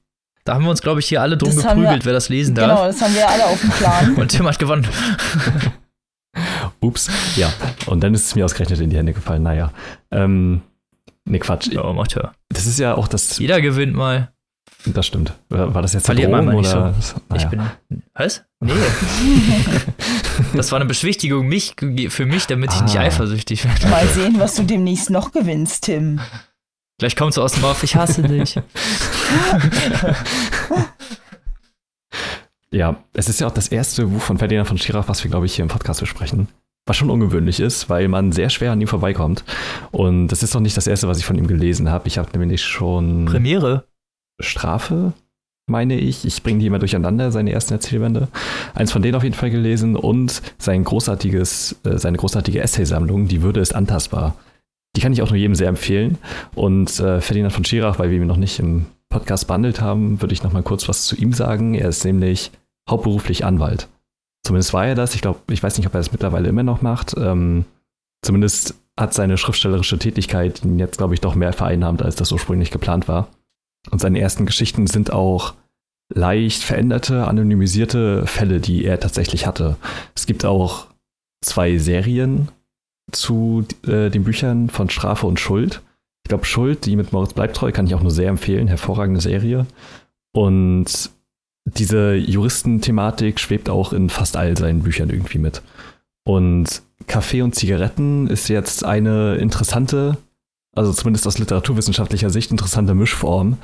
da haben wir uns, glaube ich, hier alle drum Das geprügelt, wir- wer das lesen Genau, darf. das haben wir alle auf dem Plan. [laughs] Und Tim hat gewonnen. [laughs] Ups, ja. Und dann ist es mir ausgerechnet in die Hände gefallen. Naja. Ähm, nee, Quatsch. Ja, macht ja. Das ist ja auch das. Jeder gewinnt mal. Das stimmt. War das jetzt Verliert eine man Drohung mal oder? nicht Naja. Ich bin. Was? [laughs] Nee. das war eine Beschwichtigung mich, für mich, damit ich nicht Ah. eifersüchtig werde. Mal sehen, was du demnächst noch gewinnst, Tim. Gleich kommst du aus dem Off, ich hasse dich. [laughs] Ja, es ist ja auch das erste Buch von Ferdinand von Schirach, was wir, glaube ich, hier im Podcast besprechen. Was schon ungewöhnlich ist, weil man sehr schwer an ihm vorbeikommt. Und das ist noch nicht das erste, was ich von ihm gelesen habe. Ich habe nämlich schon. Premiere. Strafe, meine ich. Ich bringe die immer durcheinander, seine ersten Erzählbände. Eins von denen auf jeden Fall gelesen und sein großartiges, äh, seine großartige Essaysammlung, Die Würde ist antastbar. Die kann ich auch nur jedem sehr empfehlen. Und äh, Ferdinand von Schirach, weil wir ihn noch nicht im Podcast behandelt haben, würde ich noch mal kurz was zu ihm sagen. Er ist nämlich hauptberuflich Anwalt. Zumindest war er das. Ich glaube, ich weiß nicht, ob er das mittlerweile immer noch macht. Ähm, zumindest hat seine schriftstellerische Tätigkeit ihn jetzt, glaube ich, doch mehr vereinnahmt, als das ursprünglich geplant war. Und seine ersten Geschichten sind auch leicht veränderte, anonymisierte Fälle, die er tatsächlich hatte. Es gibt auch zwei Serien zu äh, den Büchern von Strafe und Schuld. Ich glaube, Schuld, die mit Moritz Bleibtreu, kann ich auch nur sehr empfehlen. Hervorragende Serie. Und diese Juristenthematik schwebt auch in fast all seinen Büchern irgendwie mit. Und Kaffee und Zigaretten ist jetzt eine interessante, also zumindest aus literaturwissenschaftlicher Sicht interessante Mischform.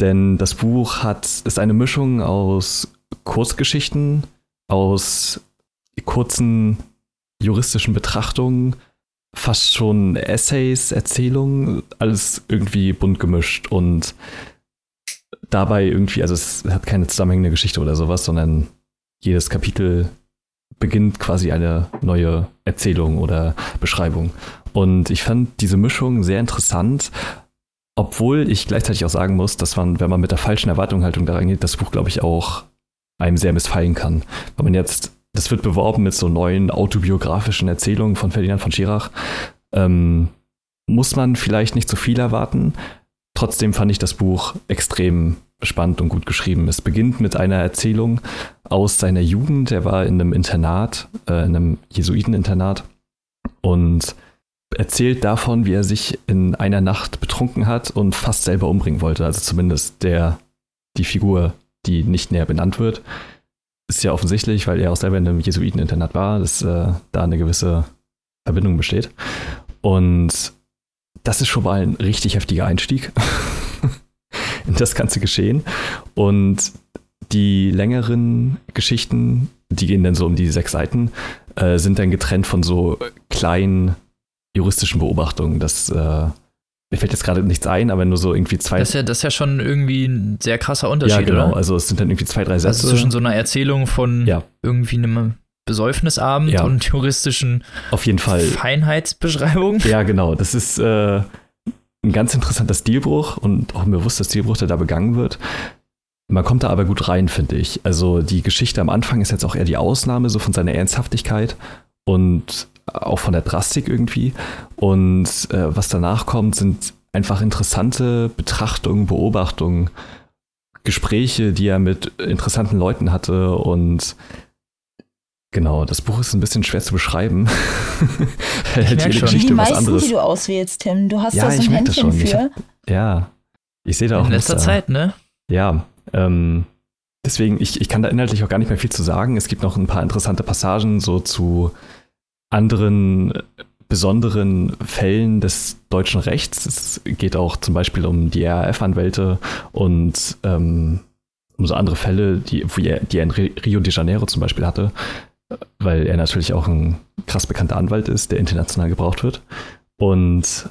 Denn das Buch hat, ist eine Mischung aus Kurzgeschichten, aus kurzen juristischen Betrachtungen, fast schon Essays, Erzählungen, alles irgendwie bunt gemischt und dabei irgendwie, also es hat keine zusammenhängende Geschichte oder sowas, sondern jedes Kapitel beginnt quasi eine neue Erzählung oder Beschreibung. Und ich fand diese Mischung sehr interessant, obwohl ich gleichzeitig auch sagen muss, dass man, wenn man mit der falschen Erwartungshaltung da reingeht, das Buch, glaube ich, auch einem sehr missfallen kann. Wenn man jetzt, das wird beworben mit so neuen autobiografischen Erzählungen von Ferdinand von Schirach, ähm, muss man vielleicht nicht zu viel erwarten, Trotzdem fand ich das Buch extrem spannend und gut geschrieben. Es beginnt mit einer Erzählung aus seiner Jugend. Er war in einem Internat, äh, in einem Jesuiteninternat und erzählt davon, wie er sich in einer Nacht betrunken hat und fast selber umbringen wollte. Also zumindest der, die Figur, die nicht näher benannt wird. Ist ja offensichtlich, weil er auch selber in einem Jesuiteninternat war, dass äh, da eine gewisse Verbindung besteht. Und das ist schon mal ein richtig heftiger Einstieg [laughs] in das ganze Geschehen. Und die längeren Geschichten, die gehen dann so um die sechs Seiten, äh, sind dann getrennt von so kleinen juristischen Beobachtungen. Das äh, mir fällt jetzt gerade nichts ein, aber nur so irgendwie zwei. Das ist ja, das ist ja schon irgendwie ein sehr krasser Unterschied, ja, genau. Oder? Also es sind dann irgendwie zwei, drei Sätze. Also zwischen so einer Erzählung von ja. irgendwie einem Besäufnisabend ja. und juristischen Auf jeden Fall. Feinheitsbeschreibung. Ja, genau. Das ist äh, ein ganz interessanter Stilbruch und auch ein bewusster Stilbruch, der da begangen wird. Man kommt da aber gut rein, finde ich. Also die Geschichte am Anfang ist jetzt auch eher die Ausnahme, so von seiner Ernsthaftigkeit und auch von der Drastik irgendwie. Und äh, was danach kommt, sind einfach interessante Betrachtungen, Beobachtungen, Gespräche, die er mit interessanten Leuten hatte und Genau, das Buch ist ein bisschen schwer zu beschreiben. [laughs] ich jede Geschichte die was anderes. die du auswählst, Tim. Du hast ja, da so ein Händchen für. Ich hab, ja, ich sehe da auch. In letzter Muster. Zeit, ne? Ja, ähm, deswegen, ich, ich kann da inhaltlich auch gar nicht mehr viel zu sagen. Es gibt noch ein paar interessante Passagen so zu anderen besonderen Fällen des deutschen Rechts. Es geht auch zum Beispiel um die RAF-Anwälte und ähm, um so andere Fälle, die, die er in Rio de Janeiro zum Beispiel hatte, weil er natürlich auch ein krass bekannter Anwalt ist, der international gebraucht wird. Und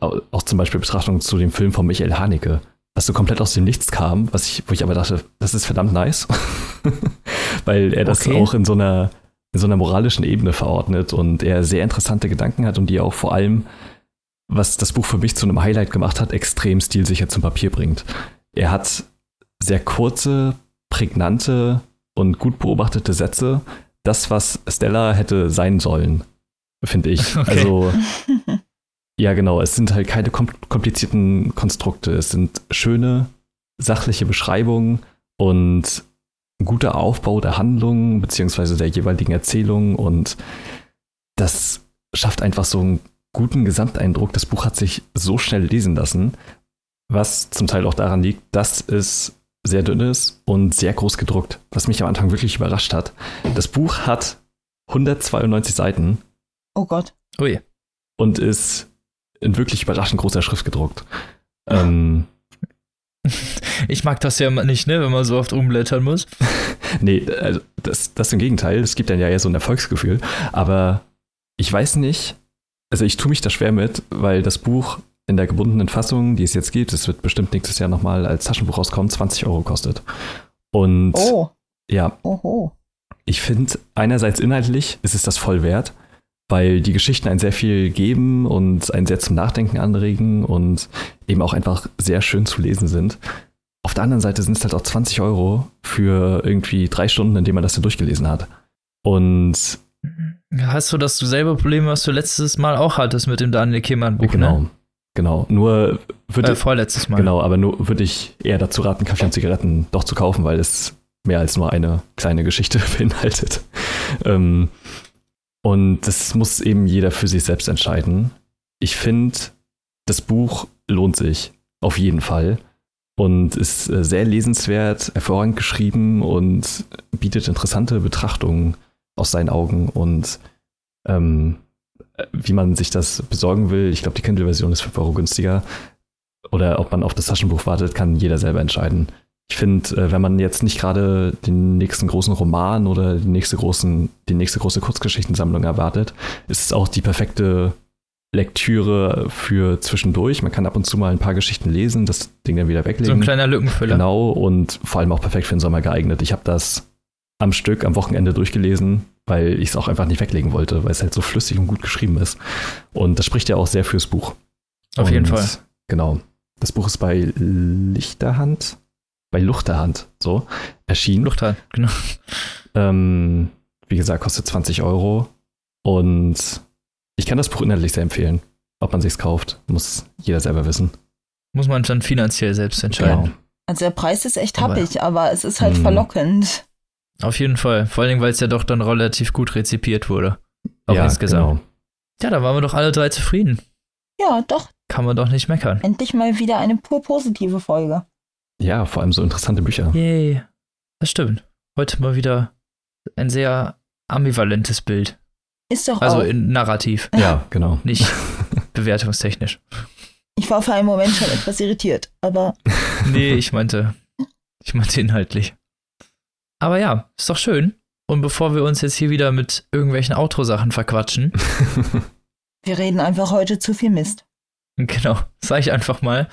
auch zum Beispiel Betrachtungen zu dem Film von Michael Haneke, was so komplett aus dem Nichts kam, was ich, wo ich aber dachte, das ist verdammt nice, [laughs] weil er das okay. auch in so einer in so einer moralischen Ebene verordnet und er sehr interessante Gedanken hat und die auch vor allem, was das Buch für mich zu einem Highlight gemacht hat, extrem stilsicher zum Papier bringt. Er hat sehr kurze, prägnante und gut beobachtete Sätze, das, was Stella hätte sein sollen, finde ich. [laughs] Okay. Also, ja, genau. Es sind halt keine komplizierten Konstrukte. Es sind schöne, sachliche Beschreibungen und guter Aufbau der Handlung beziehungsweise der jeweiligen Erzählung und das schafft einfach so einen guten Gesamteindruck. Das Buch hat sich so schnell lesen lassen, was zum Teil auch daran liegt, dass es sehr dünn ist und sehr groß gedruckt, was mich am Anfang wirklich überrascht hat. Das Buch hat 192 Seiten. Oh Gott. Ui. Und ist in wirklich überraschend großer Schrift gedruckt. Ähm, ich mag das ja nicht, ne, wenn man so oft umblättern muss. [laughs] nee, also das, das im Gegenteil, es gibt dann ja eher so ein Erfolgsgefühl. Aber ich weiß nicht, also ich tue mich da schwer mit, weil das Buch in der gebundenen Fassung, die es jetzt gibt, es wird bestimmt nächstes Jahr nochmal als Taschenbuch rauskommen, 20 Euro kostet. Und Oh, ja, oho. ich finde, einerseits inhaltlich ist es das voll wert, weil die Geschichten ein sehr viel geben und ein sehr zum Nachdenken anregen und eben auch einfach sehr schön zu lesen sind. Auf der anderen Seite sind es halt auch 20 Euro für irgendwie drei Stunden, in denen man das dann durchgelesen hat. Und Hast du das selbe Problem, was du letztes Mal auch hattest mit dem Daniel Kehlmann-Buch? genau, Ne? genau. Nur würde Äh, vorletztes Mal. Genau, aber nur würde ich eher dazu raten, Kaffee und Zigaretten doch zu kaufen, weil es mehr als nur eine kleine Geschichte [laughs] beinhaltet. Ähm, und das muss eben jeder für sich selbst entscheiden. Ich finde, das Buch lohnt sich auf jeden Fall und ist äh, sehr lesenswert, hervorragend geschrieben und bietet interessante Betrachtungen aus seinen Augen und ähm, wie man sich das besorgen will. Ich glaube, die Kindle-Version ist 5 Euro günstiger oder ob man auf das Taschenbuch wartet, kann jeder selber entscheiden. Ich finde, äh, wenn man jetzt nicht gerade den nächsten großen Roman oder die nächste, großen, die nächste große Kurzgeschichtensammlung erwartet, ist es auch die perfekte Lektüre für zwischendurch. Man kann ab und zu mal ein paar Geschichten lesen, das Ding dann wieder weglegen. So ein kleiner Lückenfüller. Genau, und vor allem auch perfekt für den Sommer geeignet. Ich habe das am Stück am Wochenende durchgelesen, weil ich es auch einfach nicht weglegen wollte, weil es halt so flüssig und gut geschrieben ist. Und das spricht ja auch sehr fürs Buch. Auf jeden Und Fall. Genau. Das Buch ist bei Lichterhand, bei Luchterhand, so, erschienen. Luchthahn, genau. Ähm, wie gesagt, kostet 20 Euro. Und ich kann das Buch inhaltlich sehr empfehlen. Ob man sich's kauft, muss jeder selber wissen. Muss man dann finanziell selbst entscheiden. Genau. Also der Preis ist echt Aber- happig, aber es ist halt Mhm. verlockend. Auf jeden Fall. Vor allen Dingen, weil es ja doch dann relativ gut rezipiert wurde. Auch ja, insgesamt. Genau. Ja, da waren wir doch alle drei zufrieden. Ja, doch, Kann man doch nicht meckern. endlich mal wieder eine pur positive Folge. Ja, vor allem so interessante Bücher. Yay. Das stimmt. Heute mal wieder ein sehr ambivalentes Bild. Ist doch Also auch. in Narrativ, Ja, genau. nicht [laughs] bewertungstechnisch. Ich war für einen Moment schon etwas irritiert, aber [laughs] Nee, ich meinte, ich meinte inhaltlich. Aber ja, ist doch schön. Und bevor wir uns jetzt hier wieder mit irgendwelchen Outro-Sachen verquatschen, wir reden einfach heute zu viel Mist. [laughs] genau, sag ich einfach mal.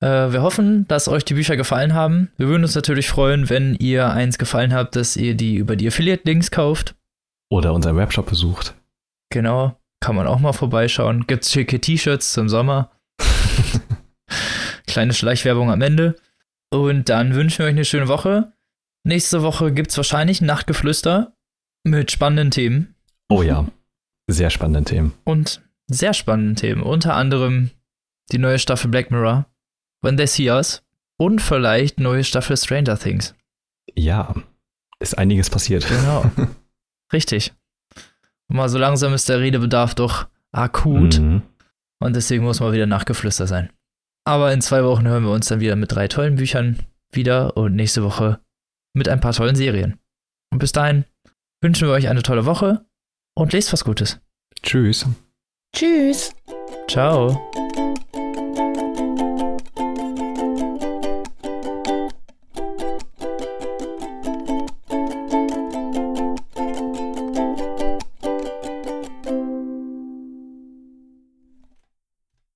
Äh, wir hoffen, dass euch die Bücher gefallen haben. Wir würden uns natürlich freuen, wenn ihr eins gefallen habt, dass ihr die über die Affiliate-Links kauft. Oder unseren Webshop besucht. Genau, kann man auch mal vorbeischauen. Gibt's schicke T-Shirts zum Sommer. [laughs] Kleine Schleichwerbung am Ende. Und dann wünschen wir euch eine schöne Woche. Nächste Woche gibt's wahrscheinlich ein Nachtgeflüster mit spannenden Themen Oh ja. Sehr spannende Themen. und sehr spannenden Themen. Unter anderem die neue Staffel Black Mirror, When They See Us und vielleicht neue Staffel Stranger Things. Ja. Ist einiges passiert. Genau. [laughs] Richtig. Und mal so langsam ist der Redebedarf doch akut. Mhm. Und deswegen muss mal wieder nachgeflüster sein. Aber in zwei Wochen hören wir uns dann wieder mit drei tollen Büchern wieder und nächste Woche mit ein paar tollen Serien. Und bis dahin wünschen wir euch eine tolle Woche und lest was Gutes. Tschüss. Tschüss. Ciao.